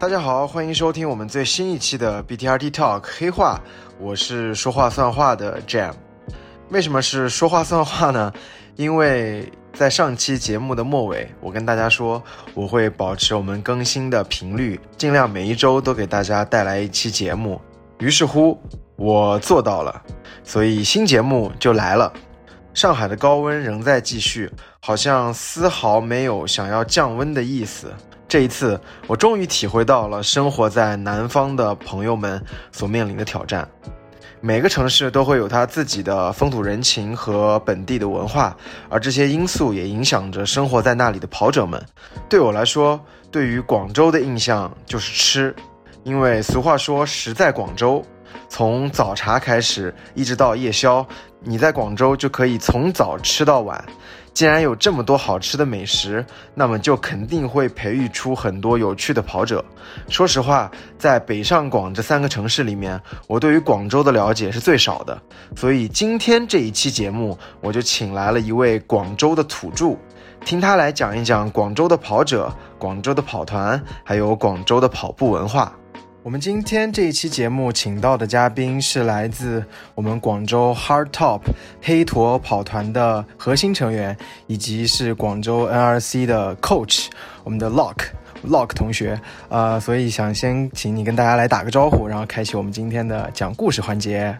大家好，欢迎收听我们最新一期的 BTRT Talk 黑话，我是说话算话的 Jam。为什么是说话算话呢？因为在上期节目的末尾，我跟大家说我会保持我们更新的频率，尽量每一周都给大家带来一期节目。于是乎，我做到了，所以新节目就来了。上海的高温仍在继续，好像丝毫没有想要降温的意思。这一次，我终于体会到了生活在南方的朋友们所面临的挑战。每个城市都会有它自己的风土人情和本地的文化，而这些因素也影响着生活在那里的跑者们。对我来说，对于广州的印象就是吃，因为俗话说“食在广州”。从早茶开始，一直到夜宵，你在广州就可以从早吃到晚。既然有这么多好吃的美食，那么就肯定会培育出很多有趣的跑者。说实话，在北上广这三个城市里面，我对于广州的了解是最少的。所以今天这一期节目，我就请来了一位广州的土著，听他来讲一讲广州的跑者、广州的跑团，还有广州的跑步文化。我们今天这一期节目请到的嘉宾是来自我们广州 Hard Top 黑驼跑团的核心成员，以及是广州 NRC 的 Coach，我们的 Lock Lock 同学。呃，所以想先请你跟大家来打个招呼，然后开启我们今天的讲故事环节。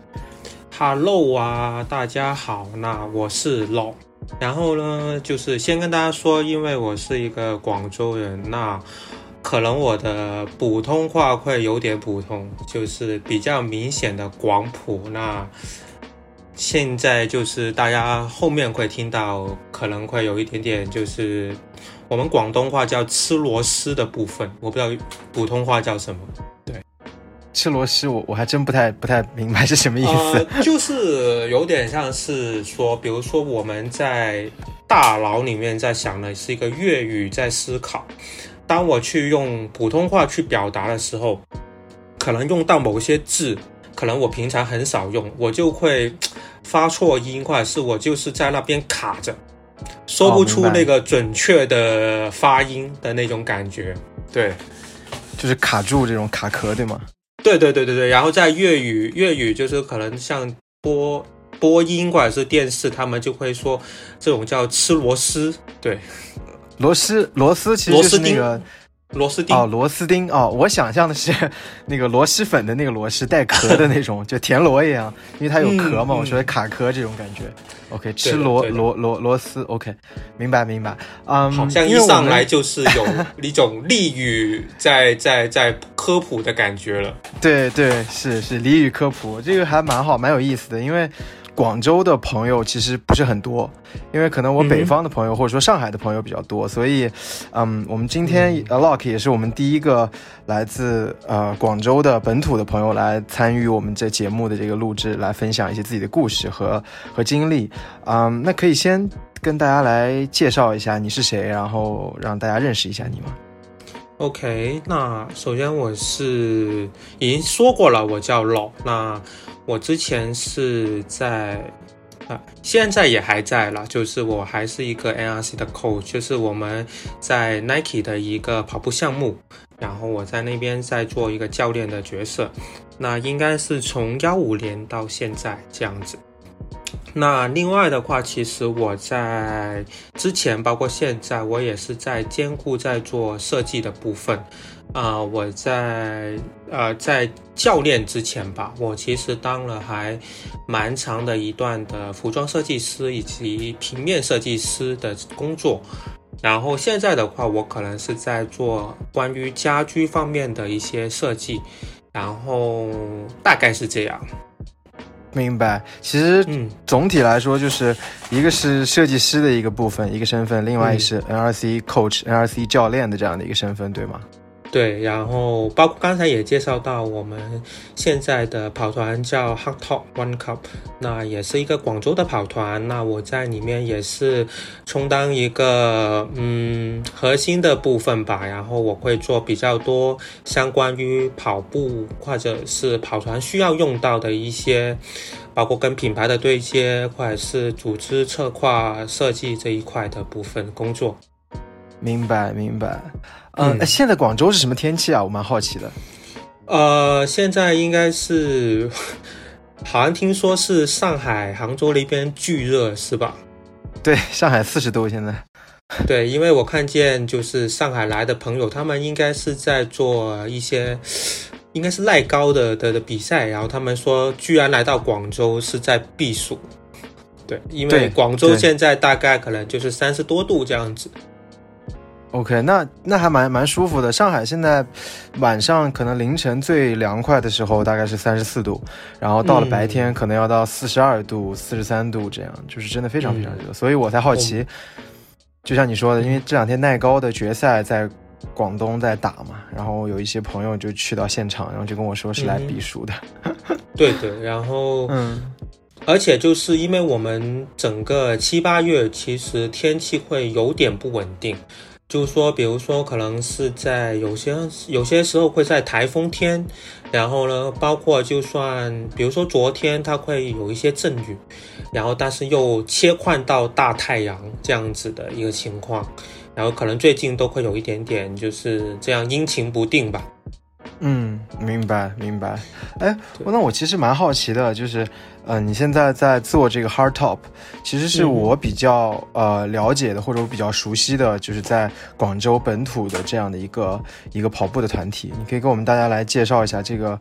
Hello 啊，大家好，那我是 Lock。然后呢，就是先跟大家说，因为我是一个广州人，那。可能我的普通话会有点普通，就是比较明显的广普。那现在就是大家后面会听到，可能会有一点点，就是我们广东话叫吃螺丝的部分，我不知道普通话叫什么。对，吃螺丝，我我还真不太不太明白是什么意思。就是有点像是说，比如说我们在大脑里面在想的是一个粤语在思考。当我去用普通话去表达的时候，可能用到某些字，可能我平常很少用，我就会发错音，或者是我就是在那边卡着，说不出那个准确的发音的那种感觉。对，就是卡住这种卡壳，对吗？对对对对对。然后在粤语，粤语就是可能像播播音或者是电视，他们就会说这种叫吃螺丝。对。螺丝螺丝其实就是那个螺丝钉哦，螺丝钉哦，我想象的是 那个螺蛳粉的那个螺蛳带壳的那种，就田螺一样，因为它有壳嘛，我说卡壳这种感觉。OK，吃螺螺螺螺丝，OK，明白明白。嗯，好像一上来就是有 一种俚语在在在科普的感觉了。对对，是是俚语科普，这个还蛮好，蛮有意思的，因为。广州的朋友其实不是很多，因为可能我北方的朋友或者说上海的朋友比较多，所以，嗯，我们今天 Lock 也是我们第一个来自呃广州的本土的朋友来参与我们这节目的这个录制，来分享一些自己的故事和和经历。嗯，那可以先跟大家来介绍一下你是谁，然后让大家认识一下你吗？OK，那首先我是已经说过了，我叫老那。我之前是在啊，现在也还在了，就是我还是一个 NRC 的 coach，就是我们在 Nike 的一个跑步项目，然后我在那边在做一个教练的角色，那应该是从幺五年到现在这样子。那另外的话，其实我在之前，包括现在，我也是在兼顾在做设计的部分。啊，我在呃在教练之前吧，我其实当了还蛮长的一段的服装设计师以及平面设计师的工作。然后现在的话，我可能是在做关于家居方面的一些设计。然后大概是这样。明白，其实总体来说，就是一个是设计师的一个部分，一个身份，另外是 NRC coach、NRC 教练的这样的一个身份，对吗？对，然后包括刚才也介绍到，我们现在的跑团叫 Hot Top One Cup，那也是一个广州的跑团。那我在里面也是充当一个嗯核心的部分吧。然后我会做比较多相关于跑步或者是跑团需要用到的一些，包括跟品牌的对接或者是组织策划设计这一块的部分工作。明白，明白。嗯，现在广州是什么天气啊？我蛮好奇的。呃，现在应该是，好像听说是上海、杭州那边巨热，是吧？对，上海四十度现在。对，因为我看见就是上海来的朋友，他们应该是在做一些，应该是耐高的的的比赛，然后他们说居然来到广州是在避暑。对，因为广州现在大概可能就是三十多度这样子。OK，那那还蛮蛮舒服的。上海现在晚上可能凌晨最凉快的时候大概是三十四度，然后到了白天可能要到四十二度、四十三度这样，就是真的非常非常热。所以我才好奇，就像你说的，因为这两天耐高的决赛在广东在打嘛，然后有一些朋友就去到现场，然后就跟我说是来避暑的。对对，然后嗯而且就是因为我们整个七八月其实天气会有点不稳定，就是说，比如说可能是在有些有些时候会在台风天，然后呢，包括就算比如说昨天它会有一些阵雨，然后但是又切换到大太阳这样子的一个情况，然后可能最近都会有一点点就是这样阴晴不定吧。嗯，明白明白。哎，那我其实蛮好奇的，就是，呃，你现在在做这个 hard top，其实是嗯我比较、呃了解的，或者我比较熟悉的，就是在广州本土的这样的一个一个跑步的团体。你可以给我们大家来介绍一下这个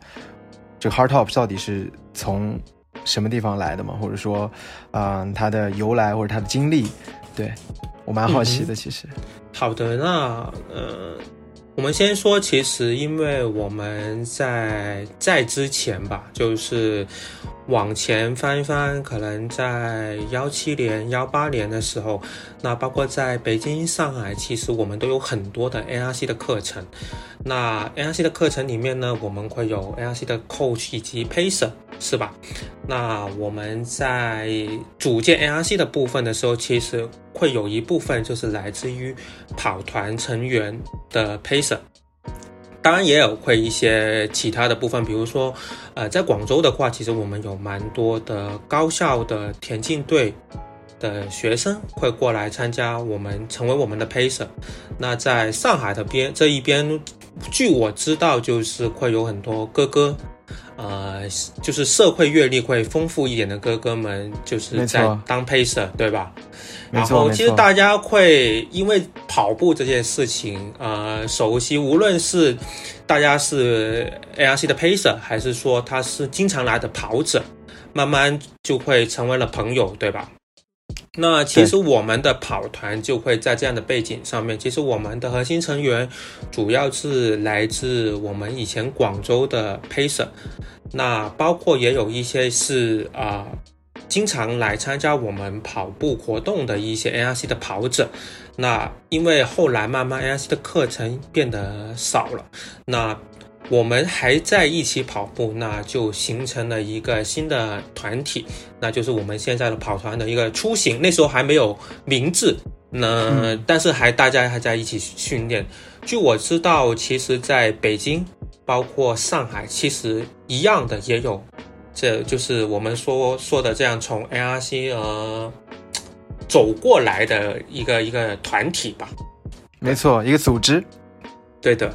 这个 hard top 到底是从什么地方来的吗？或者说，嗯、它的由来或者它的经历？对我蛮好奇的，其实。好的，那呃，我们先说，其实因为我们在在之前吧，就是往前翻一翻，可能在幺七年、幺八年的时候，那包括在北京、上海，其实我们都有很多的 ARC 的课程。那 ARC 的课程里面呢，我们会有 ARC 的 coach 以及 pacer，是吧？那我们在组建 ARC 的部分的时候，其实会有一部分就是来自于跑团成员的 pacer。当然也有会一些其他的部分，比如说，呃，在广州的话，其实我们有蛮多的高校的田径队的学生会过来参加我们，成为我们的 pacer。那在上海的边这一边，据我知道，就是会有很多哥哥，呃，就是社会阅历会丰富一点的哥哥们，就是在当 pacer，对吧？没然后其实。大家会因为跑步这件事情，呃，熟悉，无论是大家是 ARC 的 pacer，还是说他是经常来的跑者，慢慢就会成为了朋友，对吧？那其实我们的跑团就会在这样的背景上面，其实我们的核心成员主要是来自我们以前广州的 pacer，那包括也有一些是啊。经常来参加我们跑步活动的一些 ARC 的跑者，那因为后来慢慢 ARC 的课程变得少了，那我们还在一起跑步，那就形成了一个新的团体，那就是我们现在的跑团的一个雏形。那时候还没有名字，那、嗯但是还大家还在一起训练。据我知道，其实在北京，包括上海，其实一样的也有。这就是我们说说的这样从 ARC 呃走过来的一个一个团体吧。没错，一个组织。对的，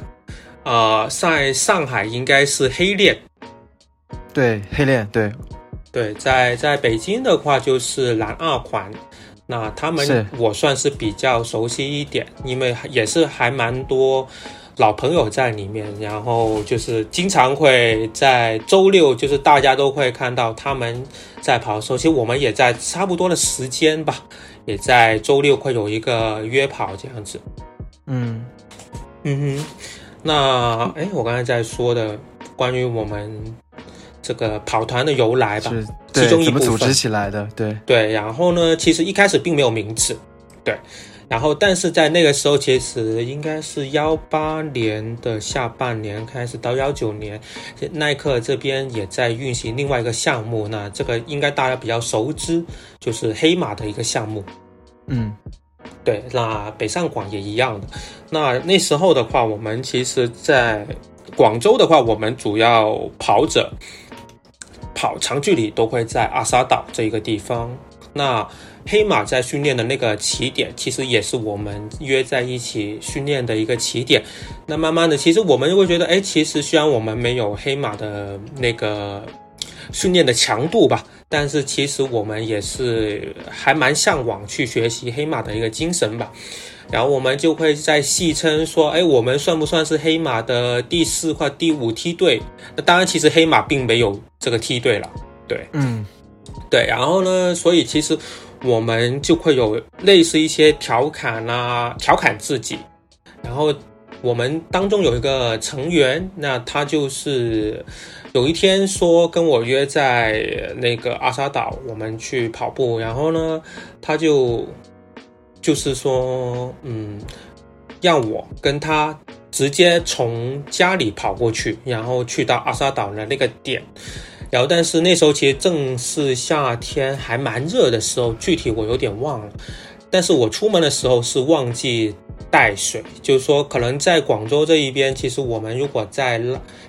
呃，在上海应该是黑链，对，黑链，对，对，在在北京的话就是蓝二环。那他们我算是比较熟悉一点，因为也是还蛮多老朋友在里面，然后就是经常会在周六，就是大家都会看到他们在跑的时候，其实我们也在差不多的时间吧，也在周六会有一个约跑这样子。嗯，嗯哼，那哎，我刚才在说的关于我们这个跑团的由来吧，是，其，中一部分怎么组织起来的？对，对，然后呢，其实一开始并没有名字，对，然后但是在那个时候，其实应该是幺八年的下半年开始到幺九年，耐克这边也在运行另外一个项目，那这个应该大家比较熟知，就是黑马的一个项目。嗯，对，那北上广也一样的。那那时候的话，我们其实在广州的话，我们主要跑者跑长距离都会在阿沙岛这一个地方那黑马在训练的那个起点，其实也是我们约在一起训练的一个起点。那慢慢的，其实我们会觉得，哎，其实虽然我们没有黑马的那个训练的强度吧，但是其实我们也是还蛮向往去学习黑马的一个精神吧。然后我们就会在戏称说，哎，我们算不算是黑马的第四或第五梯队？那当然，其实黑马并没有这个梯队了。对，嗯，对。然后呢，所以其实我们就会有类似一些调侃啊，调侃自己。然后我们当中有一个成员，那他就是有一天说跟我约在那个阿沙岛，我们去跑步。然后呢，他就。就是说，嗯，让我跟他直接从家里跑过去，然后去到阿沙岛的那个点。然后，但是那时候其实正是夏天，还蛮热的时候，具体我有点忘了。但是我出门的时候是忘记带水，就是说，可能在广州这一边，其实我们如果在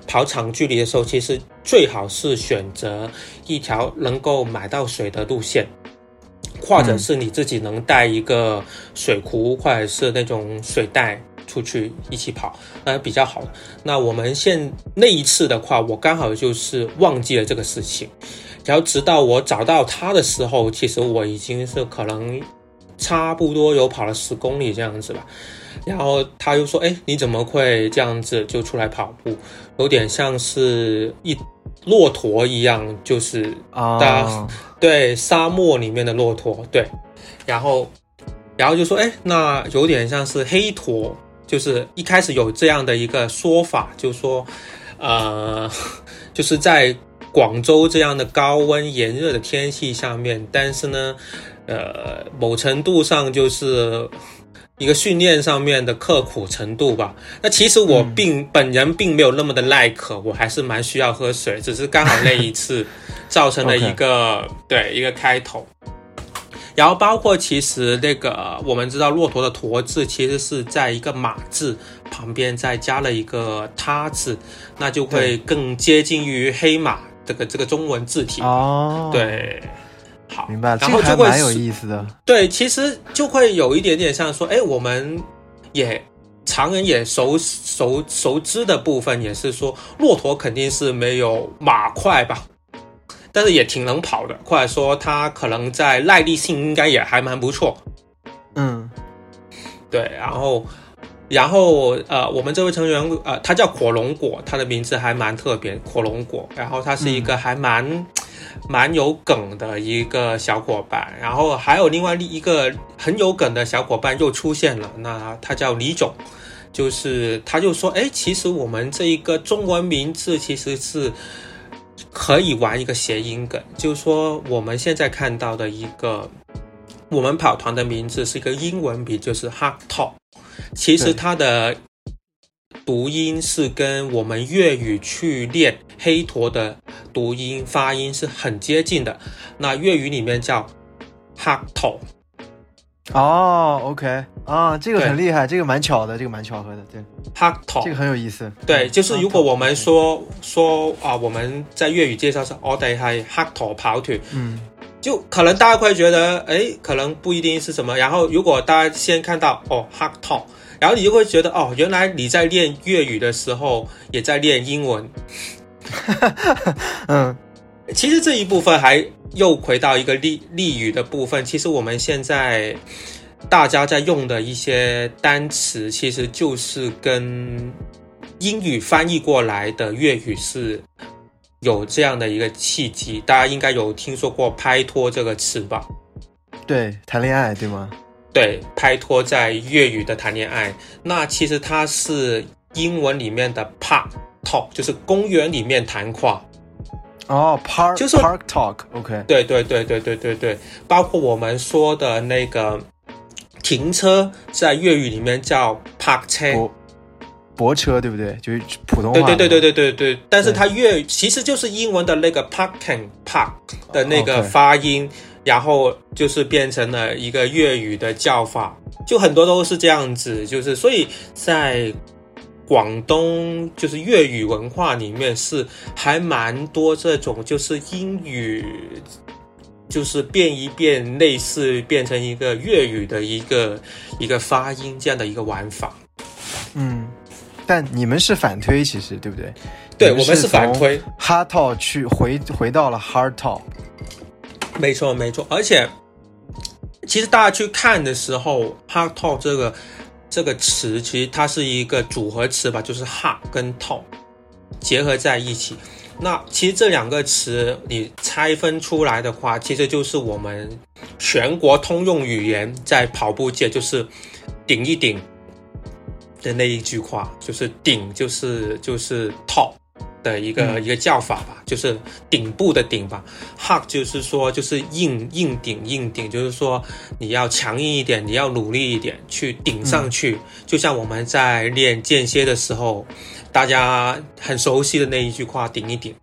跑长距离的时候，其实最好是选择一条能够买到水的路线。或者是你自己能带一个水壶，或者是那种水袋出去一起跑，那比较好。那我们现那一次的话，我刚好就是忘记了这个事情，然后直到我找到他的时候，其实我已经是可能差不多有跑了十公里这样子吧。然后他又说：“哎，你怎么会这样子就出来跑步？有点像是一。”骆驼一样，就是啊，对，沙漠里面的骆驼，对，然后，然后就说，哎，那有点像是黑驼，就是一开始有这样的一个说法，就说，呃，就是在广州这样的高温炎热的天气下面，但是呢，呃，某程度上就是。一个训练上面的刻苦程度吧。那其实我并本人并没有那么的耐渴，我还是蛮需要喝水，只是刚好那一次造成了 一个对一个开头。然后包括其实那个我们知道骆驼的驼字其实是在一个马字旁边再加了一个他字，那就会更接近于黑马这个这个中文字体哦。对。好，明白。然后就会蛮有意思的。对，其实就会有一点点像说，哎，我们也常人也熟熟熟知的部分，也是说，骆驼肯定是没有马快吧，但是也挺能跑的，或者说它可能在耐力性应该也还蛮不错。嗯，对。然后，然后呃，我们这位成员呃，他叫火龙果，他的名字还蛮特别，火龙果。然后他是一个还蛮。蛮有梗的一个小伙伴，然后还有另外一个很有梗的小伙伴又出现了，那他叫李总，就是他就说，哎，其实我们这一个中文名字其实是可以玩一个谐音梗，就是说我们现在看到的一个我们跑团的名字是一个英文名，就是 Hard Top，其实它的。读音是跟我们粤语去练黑驼的读音发音是很接近的。那粤语里面叫黑驼。哦，OK，啊，这个很厉害，这个蛮巧的，这个蛮巧合的，对，黑驼，这个很有意思。对，就是如果我们说说啊，我们在粤语介绍是我哋系黑驼跑腿，嗯，就可能大家会觉得，哎，可能不一定是什么。然后如果大家先看到哦，黑驼。然后你就会觉得哦，原来你在练粤语的时候也在练英文。嗯，其实这一部分还又回到一个例例语的部分。其实我们现在大家在用的一些单词，其实就是跟英语翻译过来的粤语是有这样的一个契机。大家应该有听说过“拍拖”这个词吧？对，谈恋爱对吗？对，拍拖在粤语的谈恋爱，那其实它是英文里面的 park talk，就是公园里面谈话。哦，park 就是 park talk，OK。对对对对对对对，包括我们说的那个停车，在粤语里面叫 park 车，泊车对不对？就是普通话。对对对对对对对，但是它粤语其实就是英文的那个 parking park 的那个发音。然后就是变成了一个粤语的叫法，就很多都是这样子，就是所以在广东就是粤语文化里面是还蛮多这种就是英语就是变一变，类似变成一个粤语的一个一个发音这样的一个玩法。嗯，但你们是反推，其实对不对？对我们是反推，hard talk 去回回到了 hard talk。没错，没错，而且其实大家去看的时候，hard talk 这个这个词，其实它是一个组合词吧，就是 hard 跟 talk 结合在一起。那其实这两个词你拆分出来的话，其实就是我们全国通用语言，在跑步界就是顶一顶的那一句话，就是顶就是就是 top 的一个一个叫法吧，就是顶部的顶吧。hug 就是说就是硬硬顶硬顶，就是说你要强硬一点，你要努力一点去顶上去，就像我们在练间歇的时候。大家很熟悉的那一句话，顶一顶。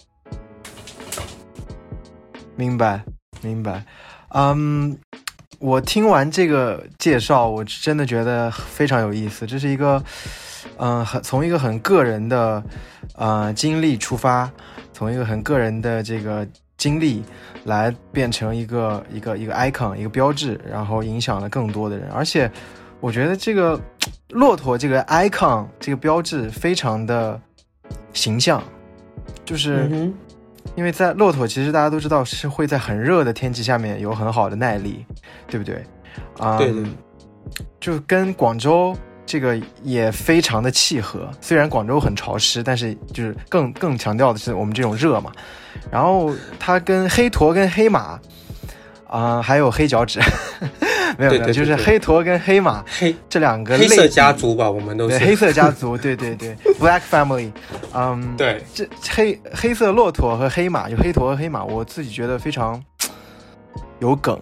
明白，明白。嗯，我听完这个介绍，我真的觉得非常有意思。这是一个，嗯，很从一个很个人的，呃，经历出发，从一个很个人的这个经历来变成一个一个一个 icon，一个标志，然后影响了更多的人。而且，我觉得这个。骆驼这个 icon 这个标志非常的形象，就是因为在骆驼，其实大家都知道是会在很热的天气下面有很好的耐力，对不对？啊，对就跟广州这个也非常的契合。虽然广州很潮湿，但是就是更更强调的是我们这种热嘛。然后它跟黑驼跟黑马啊，还有黑脚趾。没有没有，就是黑驼跟黑马黑这两个黑色家族吧，我们都是。黑色家族，对对对，Black Family，嗯，对，这黑黑色骆驼和黑马，有黑驼和黑马，我自己觉得非常有梗，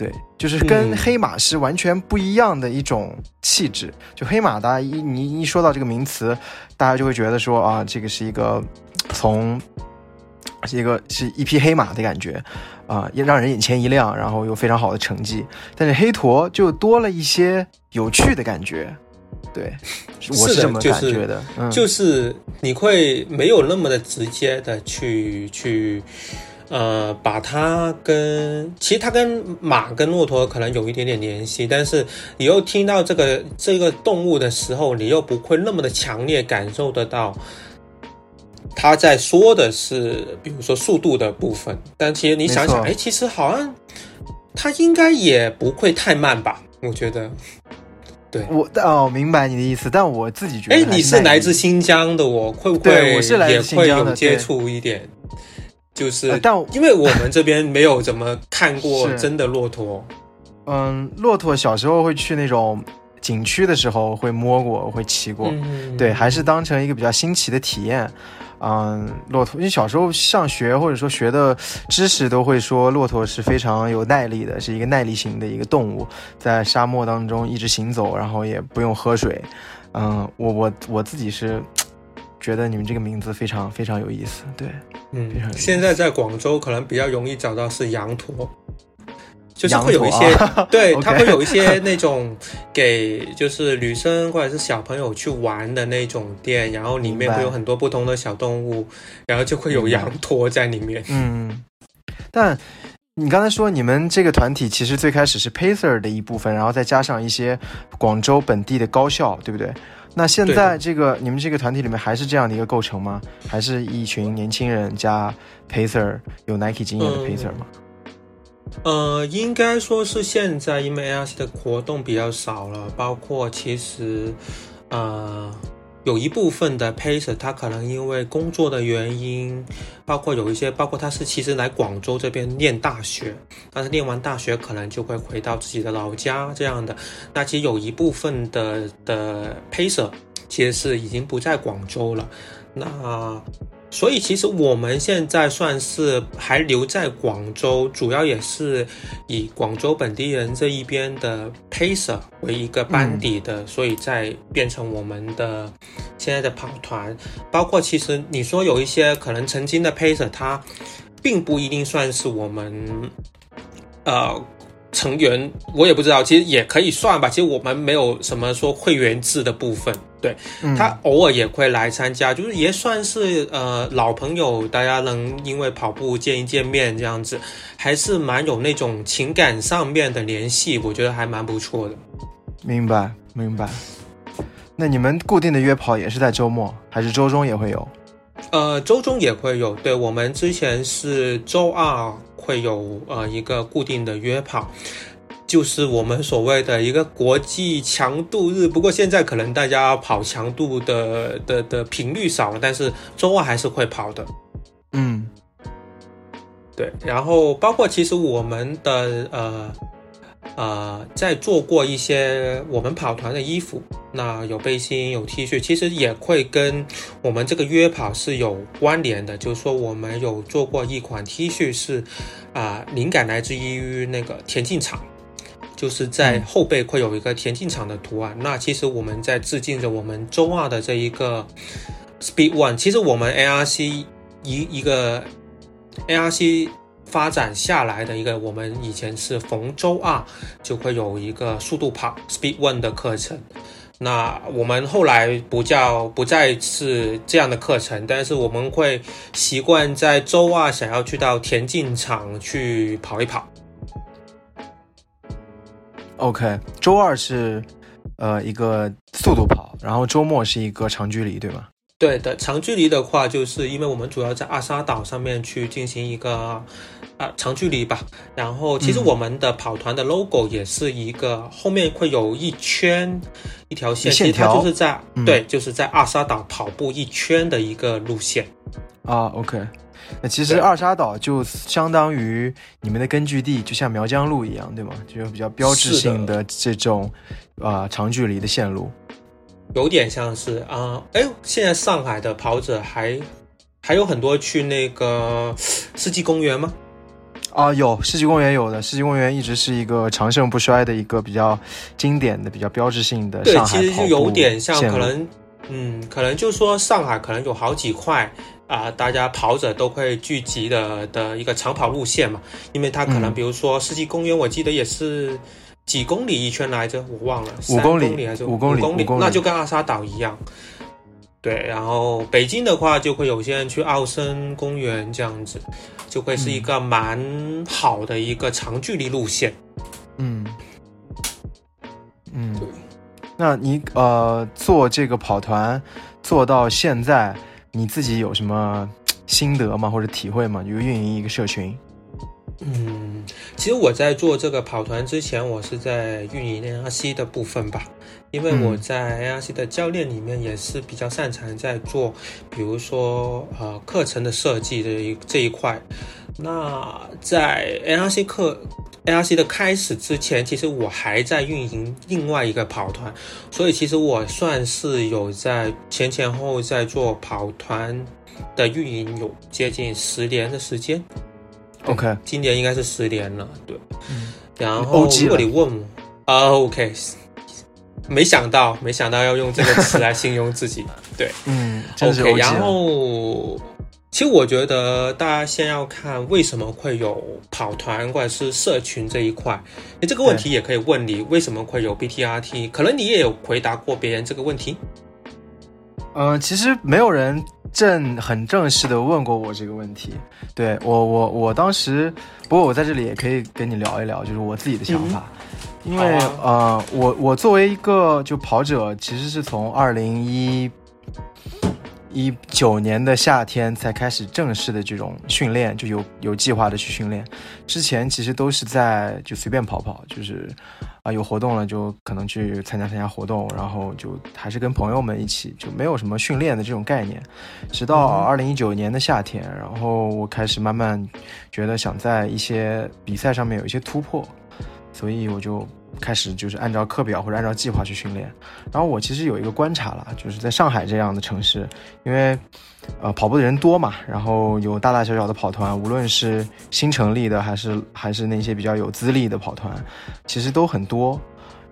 对，就是跟黑马是完全不一样的一种气质。就黑马，大家一你一说到这个名词，大家就会觉得说啊，这个是一个从是一个是一匹黑马的感觉。啊，也让人眼前一亮，然后有非常好的成绩。但是黑驼就多了一些有趣的感觉，对，我是这么感觉的。就是你会没有那么的直接的去去，呃，把它跟其实它跟马跟骆驼可能有一点点联系，但是你又听到这个这个动物的时候，你又不会那么的强烈感受得到。他在说的是，比如说速度的部分，但其实你想想，哎，其实好像他应该也不会太慢吧？我觉得，对我哦，明白你的意思，但我自己觉得，哎，你是来自新疆的，我会不会我是来自新疆的，接触一点，就是但因为我们这边没有怎么看过 真的骆驼，嗯，骆驼小时候会去那种景区的时候会摸过，会骑过，对，还是当成一个比较新奇的体验。嗯，骆驼，因为小时候上学或者说学的知识都会说，骆驼是非常有耐力的，是一个耐力型的一个动物，在沙漠当中一直行走，然后也不用喝水。嗯，我我我自己是觉得你们这个名字非常非常有意思，对，嗯，现在在广州可能比较容易找到是羊驼。就是会有一些，对，它会有一些那种给就是女生或者是小朋友去玩的那种店，然后里面会有很多不同的小动物，然后就会有羊驼在里面。嗯，但你刚才说你们这个团体其实最开始是 Pacer 的一部分，然后再加上一些广州本地的高校，对不对？那现在这个你们这个团体里面还是这样的一个构成吗？还是一群年轻人加 Pacer 有 Nike 经验的 Pacer 吗？呃，应该说是现在，因为 ARC 的活动比较少了，包括其实，呃，有一部分的 Pacer 他可能因为工作的原因，包括有一些，包括他是其实来广州这边念大学，但是念完大学可能就会回到自己的老家这样的。那其实有一部分的的 Pacer 其实是已经不在广州了，那。所以其实我们现在算是还留在广州，主要也是以广州本地人这一边的 pacer 为一个班底的，所以在变成我们的现在的跑团。包括其实你说有一些可能曾经的 pacer，他并不一定算是我们呃成员，我也不知道，其实也可以算吧。其实我们没有什么说会员制的部分，对嗯他偶尔也会来参加，就是也算是呃老朋友，大家能因为跑步见一见面这样子，还是蛮有那种情感上面的联系，我觉得还蛮不错的。明白明白。那你们固定的约跑也是在周末，还是周中也会有？呃，周中也会有，对我们之前是周二会有呃一个固定的约跑，就是我们所谓的一个国际强度日。不过现在可能大家跑强度的的的频率少了，但是周二还是会跑的。嗯对，然后包括其实我们的呃呃在做过一些我们跑团的衣服，那有背心有 T 恤，其实也会跟我们这个约跑是有关联的。就是说我们有做过一款 T 恤是啊、灵感来自于那个田径场。就是在后背会有一个田径场的图案，那其实我们在致敬着我们周二的这一个 Speed One。其实我们 ARC 一一个 ARC 发展下来的一个，我们以前是逢周二就会有一个速度跑 Speed One 的课程。那我们后来不叫不再是这样的课程，但是我们会习惯在周二想要去到田径场去跑一跑。，OK。周二是呃一个速度跑，然后周末是一个长距离，对吗？对的，长距离的话，就是因为我们主要在阿沙岛上面去进行一个啊、长距离吧。然后，其实嗯我们的跑团的 logo 也是一个后面会有一圈一条线，其实它条就是在、嗯对，就是在二沙岛跑步一圈的一个路线。啊，OK。那其实二沙岛就相当于你们的根据地，就像苗江路一样，对吗？就是比较标志性的这种啊、长距离的线路。有点像是啊，哎、现在上海的跑者还还有很多去那个 世纪公园吗？啊，有世纪公园有的，世纪公园一直是一个长盛不衰的一个比较经典的、比较标志性的对，上海其实就有点像可能，嗯，可能就是说上海可能有好几块啊、大家跑者都会聚集的的一个长跑路线嘛，因为它可能嗯比如说世纪公园，我记得也是几公里一圈来着，我忘了，三五公里还是五公里公五公里那就跟阿沙岛一样。对，然后北京的话，就会有些人去奥森公园这样子，就会是一个蛮好的一个长距离路线。嗯嗯，那你呃做这个跑团做到现在，你自己有什么心得吗？或者体会吗？就运营一个社群。嗯，其实我在做这个跑团之前，我是在运营 ARC 的部分吧，因为嗯我在 ARC 的教练里面也是比较擅长在做，比如说呃课程的设计的一这一块。那在 ARC 课 ARC 的开始之前，其实我还在运营另外一个跑团，所以其实我算是有在前前后后在做跑团的运营，有接近十年的时间。对 OK，今年应该是十年了，对。嗯然后如果你问我，啊，OK，没想到，没想到要用这个词来形容自己，对嗯，OK。然后，其实我觉得大家先要看为什么会有跑团或者是社群这一块。你这个问题也可以问你为什么会有 BTRT，可能你也有回答过别人这个问题。呃，其实没有人正很正式的问过我这个问题。对我，我我当时，不过我在这里也可以跟你聊一聊，就是我自己的想法。因为、好呃，我我作为一个就跑者，其实是从二零一一九年的夏天才开始正式的这种训练，就有有计划的去训练。之前其实都是在就随便跑跑，就是啊、有活动了就可能去参加参加活动，然后就还是跟朋友们一起，就没有什么训练的这种概念。直到嗯二零一九年的夏天，然后我开始慢慢觉得想在一些比赛上面有一些突破，所以我就开始就是按照课表或者按照计划去训练。然后我其实有一个观察啦，就是在上海这样的城市，因为呃跑步的人多嘛，然后有大大小小的跑团，无论是新成立的还是还是那些比较有资历的跑团，其实都很多。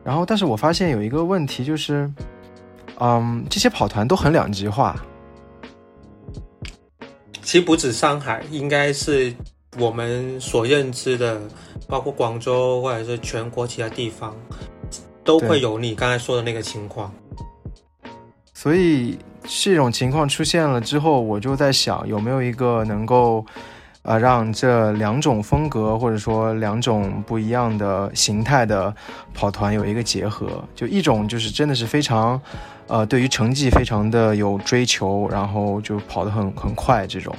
然后，但是我发现有一个问题就是，嗯，这些跑团都很两极化。其实不止上海，应该是我们所认知的包括广州或者是全国其他地方，都会有你刚才说的那个情况。所以这种情况出现了之后，我就在想，有没有一个能够，呃，让这两种风格或者说两种不一样的形态的跑团有一个结合？就一种就是真的是非常，呃，对于成绩非常的有追求，然后就跑得很很快这种。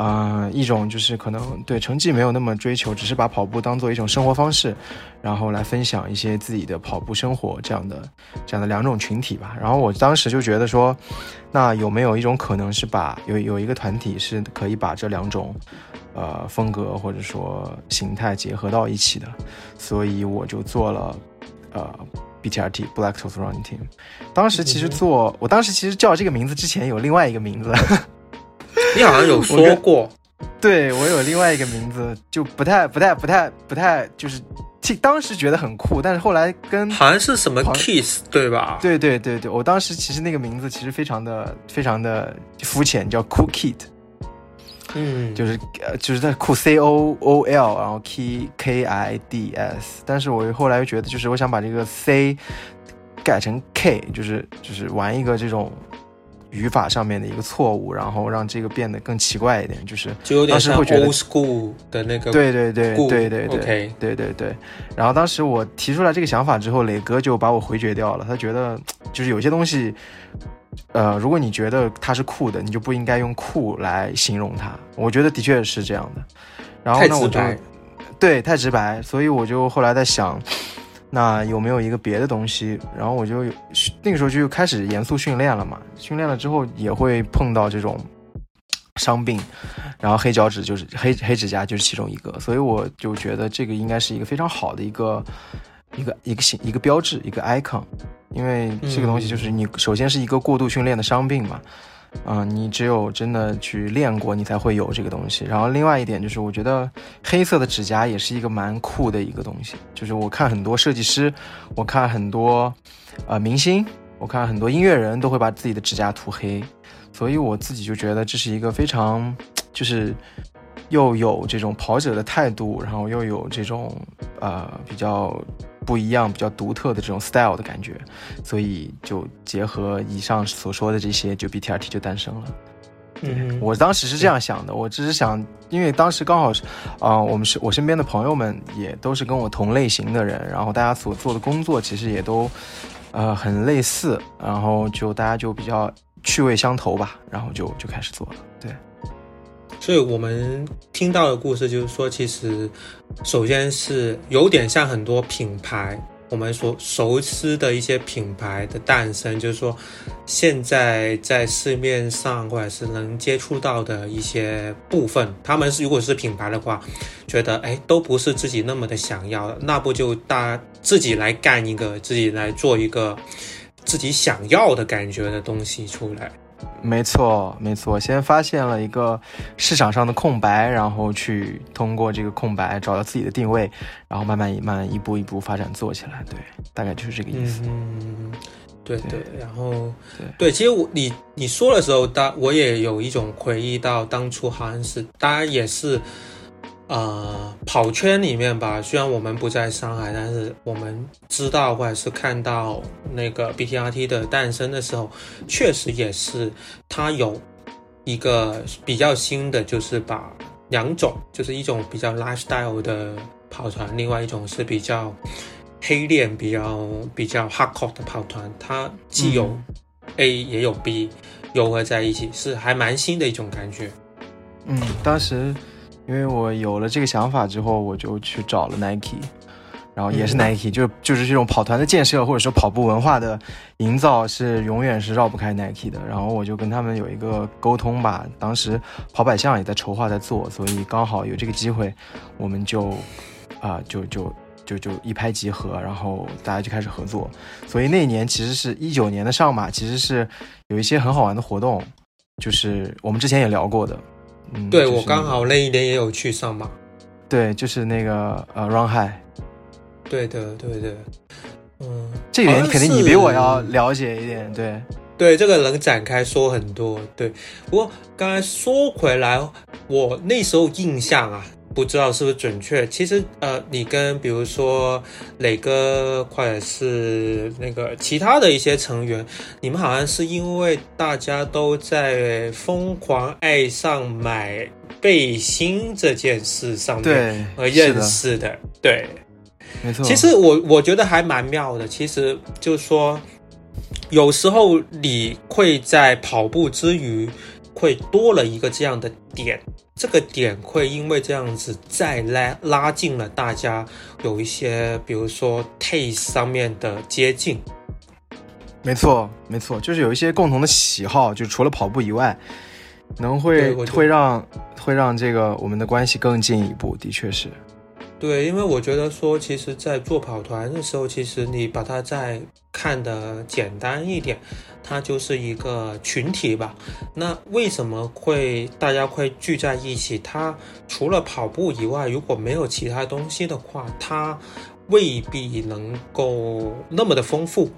啊，一种就是可能对成绩没有那么追求，只是把跑步当做一种生活方式，然后来分享一些自己的跑步生活这样的这样的两种群体吧。然后我当时就觉得说，那有没有一种可能是把有有一个团体是可以把这两种呃风格或者说形态结合到一起的？所以我就做了呃 BTRT Black Toes Running Team。当时其实做，我当时其实叫这个名字之前有另外一个名字。你好像有说过，对我有另外一个名字，就不太、不太、不太、不太，就是当时觉得很酷，但是后来跟好像是什么 Kiss 对吧？对对对对，我当时其实那个名字其实非常的、非常的肤浅，叫 Cool Kid，嗯，就是呃，就是在酷 C O O L，然后 K K I D S，但是我后来又觉得，就是我想把这个 C 改成 K，就是就是玩一个这种。语法上面的一个错误，然后让这个变得更奇怪一点，就是就有点像 old school 的那个，对对对对对对，对对对。然后当时我提出来这个想法之后，磊哥就把我回绝掉了。他觉得就是有些东西，呃，如果你觉得它是酷的，你就不应该用酷来形容它。我觉得的确是这样的。然后呢，我就对太直白，所以我就后来在想。那有没有一个别的东西？然后我就那个时候就开始严肃训练了嘛。训练了之后也会碰到这种伤病，然后黑脚趾就是黑黑指甲就是其中一个，所以我就觉得这个应该是一个非常好的一个一个一个形一个标志一个 icon，因为这个东西就是你首先是一个过度训练的伤病嘛。啊你只有真的去练过，你才会有这个东西。然后另外一点就是，我觉得黑色的指甲也是一个蛮酷的一个东西。就是我看很多设计师，我看很多呃明星，我看很多音乐人都会把自己的指甲涂黑，所以我自己就觉得这是一个非常就是又有这种跑者的态度，然后又有这种呃比较。不一样、比较独特的这种 style 的感觉，所以就结合以上所说的这些，就 BTRT 就诞生了。嗯，我当时是这样想的，我只是想，因为当时刚好是，啊，我们是我身边的朋友们也都是跟我同类型的人，然后大家所做的工作其实也都，呃，很类似，然后就大家就比较趣味相投吧，然后就就开始做了，对。所以我们听到的故事就是说，其实首先是有点像很多品牌，我们所熟知的一些品牌的诞生，就是说现在在市面上或者是能接触到的一些部分，他们是如果是品牌的话，觉得哎都不是自己那么的想要的，那不就大自己来干一个，自己来做一个自己想要的感觉的东西出来。没错，没错。先发现了一个市场上的空白，然后去通过这个空白找到自己的定位，然后慢慢、慢慢一步一步发展做起来。对，大概就是这个意思。嗯，对对。然后，对对，其实我你你说的时候，当我也有一种回忆到当初好像是，当然也是。呃，跑圈里面吧，虽然我们不在上海，但是我们知道或者是看到那个 BTRT 的诞生的时候，确实也是它有一个比较新的，就是把两种，就是一种比较 lifestyle 的跑团，另外一种是比较黑练、比较比较 hardcore 的跑团，它既有 A 也有 B 融合在一起，是还蛮新的一种感觉。嗯，当时。因为我有了这个想法之后，我就去找了 Nike，然后也是 Nike，就就是这种跑团的建设或者说跑步文化的营造是永远是绕不开 Nike 的。然后我就跟他们有一个沟通吧，当时跑百象也在筹划在做，所以刚好有这个机会，我们就啊就就就就一拍即合，然后大家就开始合作。所以那年其实是一九年的上马，其实是有一些很好玩的活动，就是我们之前也聊过的。对我刚好那一年也有去上马，对，就是那个呃，Run High，对的，对的，嗯，这一点肯定你比我要了解一点，对，对，这个能展开说很多，对。不过刚才说回来，我那时候印象啊，不知道是不是准确。其实呃，你跟比如说磊哥或者是那个其他的一些成员，你们好像是因为大家都在疯狂爱上买背心这件事上面而认识的。对，没错。其实我我觉得还蛮妙的。其实就是说，有时候你会在跑步之余。会多了一个这样的点，这个点会因为这样子再拉拉近了大家有一些，比如说 taste 上面的接近。没错，没错，就是有一些共同的喜好，就除了跑步以外，能会会让会让这个我们的关系更进一步，的确是。对，因为我觉得说，其实，在做跑团的时候，其实你把它再看的简单一点，它就是一个群体吧。那为什么会大家会聚在一起？它除了跑步以外，如果没有其他东西的话，它未必能够那么的丰富。